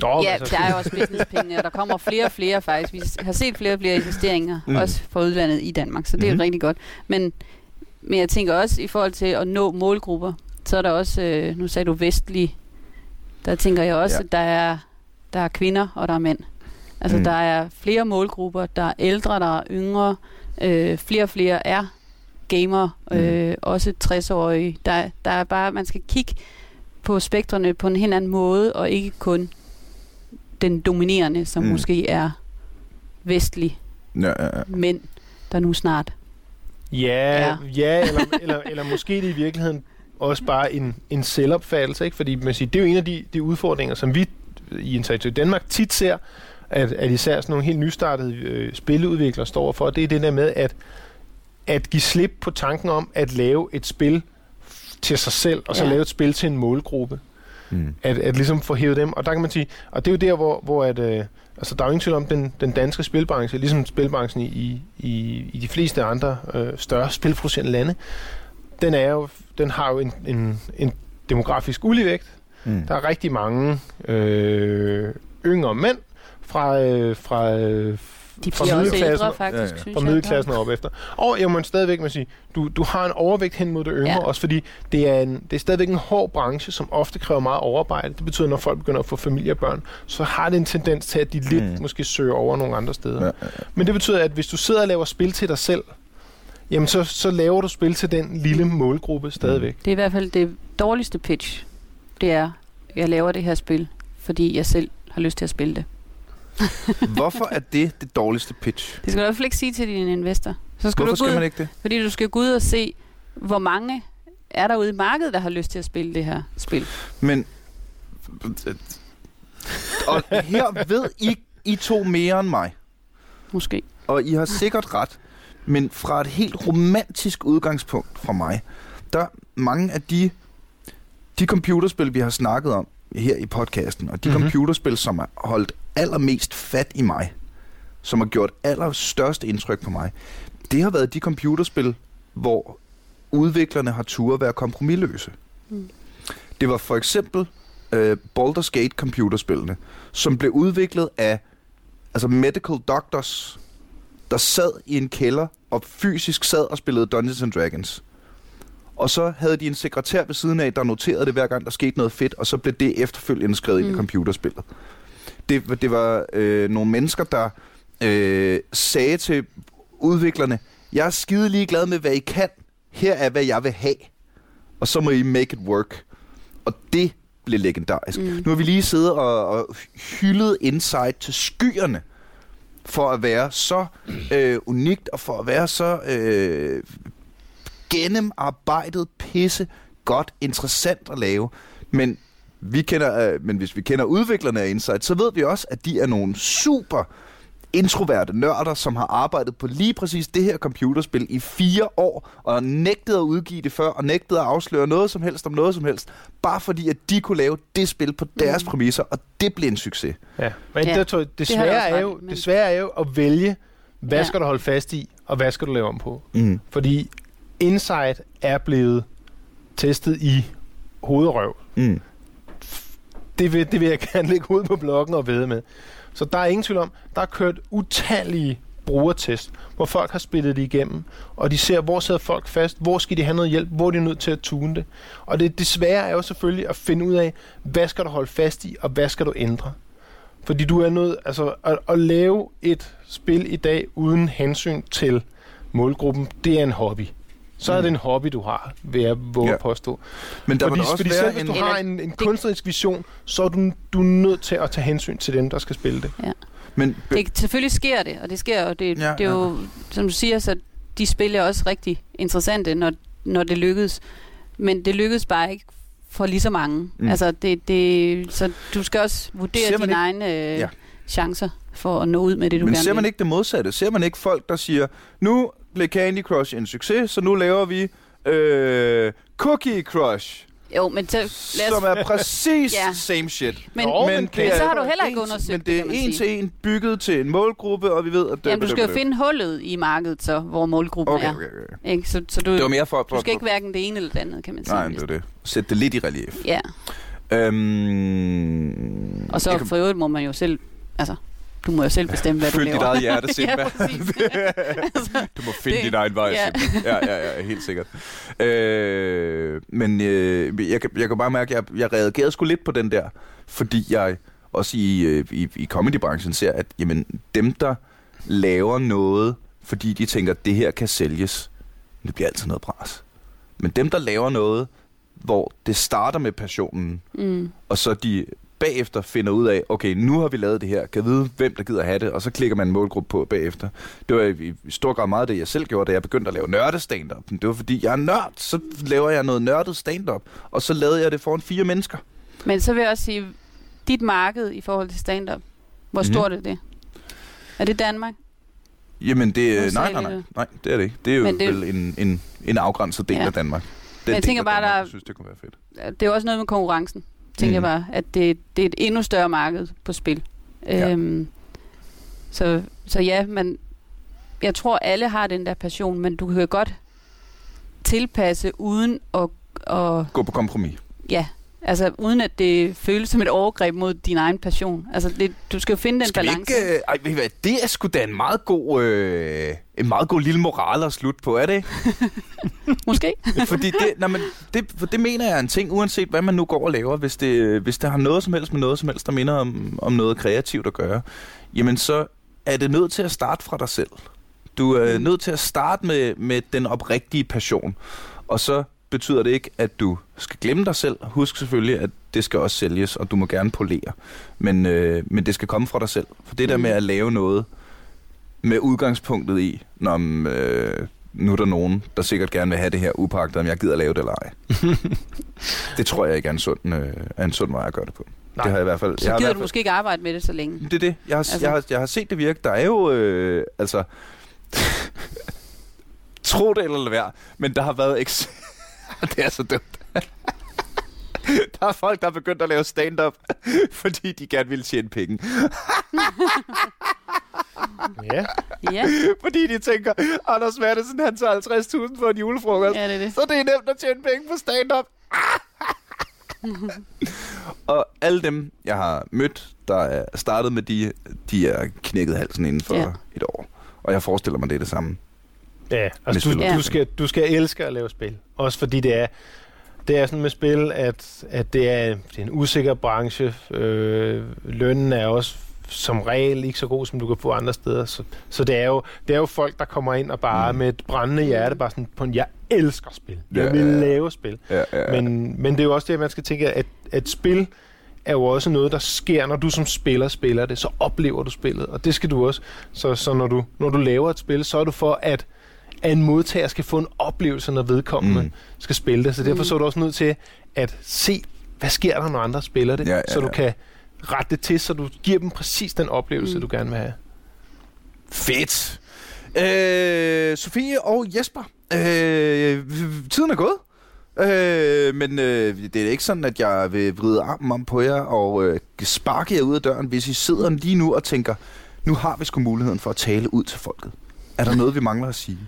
Nå, Ja, altså, der er jo også businesspenge, og der kommer flere og flere faktisk. Vi har set flere og flere investeringer, Mm. mm. også fra udlandet i Danmark, så det er mm. rigtig godt. Men, men jeg tænker også i forhold til at nå målgrupper, så er der også, øh, nu sagde du vestlig, der tænker jeg også, Ja. at der er, der er kvinder og der er mænd. Altså Mm. mm. der er flere målgrupper, der er ældre, der er yngre, øh, flere og flere er gamer, øh, også 60-årige. Der, der er bare, man skal kigge på spektrene på en helt anden måde, og ikke kun den dominerende, som Mm. måske er vestlig Ja, ja, ja. mænd, der nu snart. Ja, Ja. ja eller, eller, eller måske det er i virkeligheden også bare en, en selvopfattelse, ikke? fordi man siger, det er jo en af de, de udfordringer, som vi i Insight Danmark tit ser, at, at især sådan nogle helt nystartede øh, spilleudviklere står for, det er det der med at, at give slip på tanken om at lave et spil til sig selv, og så Ja. lave et spil til en målgruppe. Mm. At, at ligesom få hævet dem, og der kan man sige, og det er jo der, hvor, hvor at, øh, altså der er jo ingen tvivl om, den, den danske spilbranche, ligesom spilbranchen i, i, i de fleste andre øh, større spilproducerende lande, den, er jo, den har jo en, en, en demografisk uligevægt. Mm. Der er rigtig mange øh, yngre mænd fra, øh, fra, øh, De fra middelklassen, ældre, faktisk, Ja, ja, fra jeg. middelklassen og op efter. Og jeg må stadigvæk man sige, du, du har en overvægt hen mod det yngre, ja. Også fordi det er, en, det er stadigvæk en hård branche, som ofte kræver meget overarbejde. Det betyder, når folk begynder at få familie og børn, så har det en tendens til, at de lidt Mm. mm. måske søger over nogle andre steder. Ja, Ja. ja, Men det betyder, at hvis du sidder og laver spil til dig selv, jamen så, så laver du spil til den lille målgruppe stadigvæk. Det er i hvert fald det dårligste pitch. Det er, jeg laver det her spil, fordi jeg selv har lyst til at spille det. Hvorfor er det det dårligste pitch? Det skal du i hvert fald ikke sige til din investor. Så skal Hvorfor du gå skal ud, man ikke det? Fordi du skal gå ud og se, hvor mange er der ude i markedet, der har lyst til at spille det her spil. Men... Og her ved I, I to mere end mig. Måske. Og I har sikkert ret. Men fra et helt romantisk udgangspunkt fra mig, der mange af de, de computerspil, vi har snakket om her i podcasten, og de Mhm. mm-hmm. computerspil, som har holdt allermest fat i mig, som har gjort allerstørst indtryk på mig, det har været de computerspil, hvor udviklerne har turde være kompromilløse. Mm. Det var for eksempel øh, Baldur's Gate computerspillene, som blev udviklet af altså medical doctors, der sad i en kælder og fysisk sad og spillede Dungeons and Dragons. Og så havde de en sekretær ved siden af, der noterede det hver gang, der skete noget fedt, og så blev det efterfølgende skrevet mm. ind i Mm. computerspillet. Det, var- det var øh, nogle mennesker, der øh, sagde til udviklerne, jeg er skide ligeglad med, hvad I kan. Her er, hvad jeg vil have. Og så må I make it work. Og det blev legendarisk. Mm. Nu har vi lige siddet og, og hyldet Insight til skyerne for at være så øh, unikt og for at være så øh, gennemarbejdet, pisse, godt, interessant at lave. Men, vi kender, øh, men hvis vi kender udviklerne af Insight, så ved vi også, at de er nogle super introverte nørder, som har arbejdet på lige præcis det her computerspil i fire år, og nægtet at udgive det før, og nægtet at afsløre noget som helst om noget som helst, bare fordi, at de kunne lave det spil på deres Mm. præmisser, og det blev en succes. Ja. Men Ja, det, tror jeg, det, det har svære er jo, det svære er jo at vælge, hvad Ja. skal du holde fast i, og hvad skal du lave om på. Mm. Fordi Insight er blevet testet i hovedrøv. Mm. Det vil, det vil jeg gerne lægge ud på bloggen og ved med. Så der er ingen tvivl om, der er kørt utallige brugertest, hvor folk har spillet det igennem, og de ser, hvor sidder folk fast, hvor skal de have noget hjælp, hvor er de nødt til at tune det. Og det, det svære er jo selvfølgelig at finde ud af, hvad skal du holde fast i, og hvad skal du ændre. Fordi du er nødt, altså at, at lave et spil i dag uden hensyn til målgruppen, det er en hobby. Så er det en hobby, du har, vil jeg våge Ja. at påstå. Men der fordi også fordi selv hvis en... du Eller har en, en kunstnerisk vision, så er du, du er nødt til at tage hensyn til dem, der skal spille det. Men, Det, selvfølgelig sker det, og det sker jo. Det, Ja, ja, det er jo, som du siger, så de spil er også rigtig interessante, når, når det lykkedes. Men det lykkedes bare ikke for lige så mange. Mm. Altså, det, det, så du skal også vurdere dine ikke- egne øh, Ja. ja. chancer for at nå ud med det, du men gerne ser man vil. ikke det modsatte? Ser man ikke folk, der siger, nu blev Candy Crush en succes, så nu laver vi øh, Cookie Crush, Jo, men så, lad os, som er præcis Ja. same shit. men, Jo, men, men men så har du heller ikke undersøgt Men det er en til en bygget til en målgruppe, og vi ved, at det... Jamen, du skal jo finde hullet i markedet, så, hvor målgruppen Okay, er. okay, okay. Ikke? Så, så du, Det var mere for... for du skal ikke hverken det ene eller det andet, kan man sige. Nej, det er det. Sæt det lidt i relief. Ja, Øhm, og så for øvrigt må man jo selv, altså, du må jo selv bestemme, hvad du følge laver. dit eget hjerte, Simba. ja, præcis. altså, Du må finde Det- din egen vej, ja. Simba. Ja, ja, ja, helt sikkert. Øh, men øh, jeg, kan, jeg kan bare mærke, at jeg, jeg reagerede sgu lidt på den der, fordi jeg også i, øh, i, i comedybranchen ser, at jamen, dem, der laver noget, fordi de tænker, at det her kan sælges, det bliver altid noget bras. Men dem, der laver noget, hvor det starter med passionen, mm. og så de bagefter finder ud af, okay, nu har vi lavet det her, kan vide, hvem der gider have det, og så klikker man en målgruppe på bagefter. Det var i, stor grad meget det, jeg selv gjorde, da jeg begyndte at lave nørde stand-up. Det var fordi, jeg er nørd, så laver jeg noget nørdet stand-up, og så lavede jeg det foran fire mennesker. Men så vil jeg også sige, dit marked i forhold til stand-up, hvor Mhm. stort er det? Er det Danmark? Jamen, det, Hvor nej, nej, nej, nej, det er det ikke. Det er jo Men det- vel en, en, en afgrænset del Ja. af Danmark. Den Men jeg tænker bare, Danmark, der- Jeg synes, det kunne være fedt. Det er også noget med konkurrencen, tænker Mhm. jeg bare, at det, det er et endnu større marked på spil. Ja. Øhm, så, så ja, men jeg tror, alle har den der passion, men du kan godt tilpasse uden at, at Gå på kompromis. ja, altså uden at det føles som et overgreb mod din egen passion. Altså det, du skal jo finde den Skal balance. ikke... Øh, ej, ved I hvad, det er sgu da en meget god... Øh, en meget god lille moral at slutte på, er det ikke? Måske. Fordi det, nej, men det, for det mener jeg er en ting, uanset hvad man nu går og laver. Hvis det, hvis det har noget som helst med noget som helst, der minder om, om noget kreativt at gøre, jamen så er det nødt til at starte fra dig selv. Du er Mm. nødt til at starte med, med den oprigtige passion. Og så betyder det ikke, at du skal glemme dig selv. Husk selvfølgelig, at det skal også sælges, og du må gerne polere. Men, øh, men det skal komme fra dig selv. For det der Mm. med at lave noget med udgangspunktet i, når øh, nu er der nogen, der sikkert gerne vil have det her upagtet, om jeg gider lave det eller ej. det tror jeg ikke er en sund, øh, er en sund vej at gøre det på. Nej. Det har jeg i hvert fald... jeg Så i gider du fald, måske ikke arbejde med det så længe. det er det. Jeg har, altså. Jeg, har, jeg har set det virke. Der er jo... Øh, altså... tro det eller lade være. Men der har været... Eks- det er så dumt. der er folk, der er begyndt at lave stand-up, fordi de gerne vil tjene penge. Ja. Ja, fordi de tænker, Anders Madsen, han tager 50.000 for en julefrokost. ja det er det. Så det er nemt at tjene penge på stand-up. og alle dem, jeg har mødt, der er startet med de, de er knækket halsen inden for ja. et år. Og jeg forestiller mig, det er det samme. Ja, altså du, du, skal, du skal elske at lave spil. Også fordi det er, det er sådan med spil, at, at det, er, det er en usikker branche. Øh, lønnen er også som regel ikke så god, som du kan få andre steder. Så, så det, er jo, det er jo folk, der kommer ind og bare Mm. med et brændende hjerte, bare sådan på en, jeg elsker spil. Jeg Ja, vil ja, ja. lave spil. Ja, ja, Men, men det er jo også det, at man skal tænke, at, at spil er jo også noget, der sker, når du som spiller spiller det, så oplever du spillet, og det skal du også. Så, så når, du, når du laver et spil, så er du for, at, at en modtager skal få en oplevelse, når vedkommende Mm. skal spille det. Så derfor Mm. så er du også nødt til at se, hvad sker der, når andre spiller det, Ja, ja, så du ja. kan rette det til, så du giver dem præcis den oplevelse, Mm. du gerne vil have. Fedt. Øh, Sofie og Jesper, øh, tiden er gået. Øh, men øh, det er ikke sådan, at jeg vil vride armen om på jer og øh, sparke jer ud af døren, hvis I sidder lige nu og tænker, nu har vi sgu muligheden for at tale ud til folket. Er der noget, vi mangler at sige?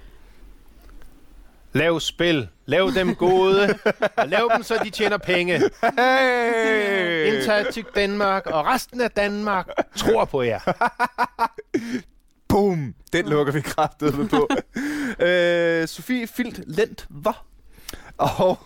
Lav spil. Lav dem gode. og lav dem, så de tjener penge. Hey! Indtag til Danmark, og resten af Danmark tror på jer. Boom! Den lukker vi kraftet på. øh, Sofie Filt Lent, hvor? Og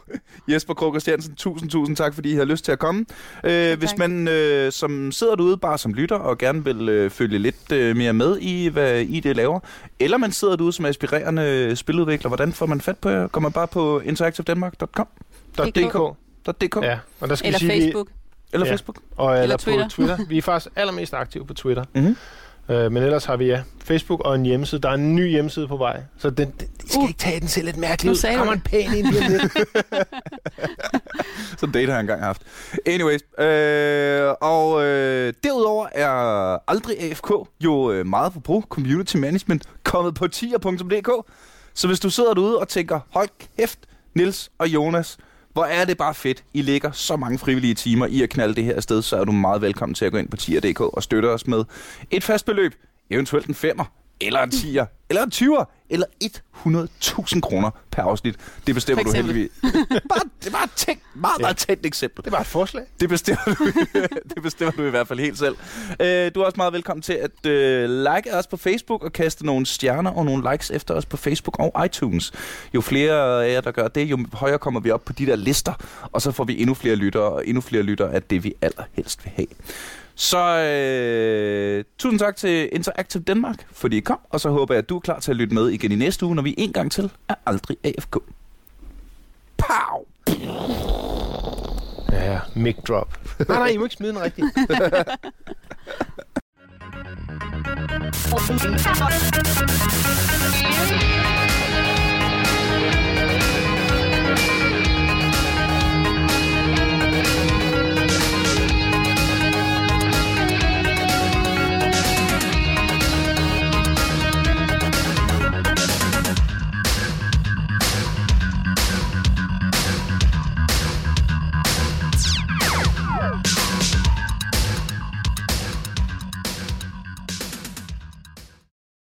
Jesper Krog Christiansen, tusind, tusind tak, fordi I har lyst til at komme. Øh, hvis man øh, som sidder derude bare som lytter og gerne vil øh, følge lidt øh, mere med i, hvad I det laver, eller man sidder derude som aspirerende spiludvikler, hvordan får man fat på jer? Kommer bare på interactivedenmark.com? .dk. .dk? Ja, og der skal Eller vi sige, vi- Facebook. Eller Ja. Facebook? Og eller, Eller på Twitter. Twitter. Vi er faktisk allermest aktive på Twitter. Mhm. Øh, men ellers har vi ja, Facebook og en hjemmeside. Der er en ny hjemmeside på vej. Så den, den, I skal Uh. ikke tage den til lidt mærkeligt ud. Der kommer en pæn ind lige om lidt. Som date har jeg engang haft. Anyways, øh, og øh, derudover er Aldrig AFK jo øh, meget på brug community management kommet på tier.dk. Så hvis du sidder derude og tænker, hold kæft, Nils og Jonas, hvor er det bare fedt. I lægger så mange frivillige timer i at knalde det her sted, så er du meget velkommen til at gå ind på tier.dk og støtte os med et fast beløb, eventuelt en femmer, eller en 10'er, eller en 20'er, eller 100.000 kroner per afsnit. Det bestemmer du heldigvis. bare, det er bare et tænkt, meget, meget tænkt eksempel. Det var et forslag. Det bestemmer du, det bestemmer du i hvert fald helt selv. Øh, du er også meget velkommen til at øh, like os på Facebook og kaste nogle stjerner og nogle likes efter os på Facebook og iTunes. Jo flere af jer, der gør det, jo højere kommer vi op på de der lister, og så får vi endnu flere lyttere, og endnu flere lyttere af det, vi allerhelst vil have. Så øh, tusind tak til Interactive Danmark, fordi I kom, og så håber jeg, at du er klar til at lytte med igen i næste uge, når vi en gang til er aldrig AFK. Pow! Ja, mic drop. nej, nej, I må ikke smide den rigtigt.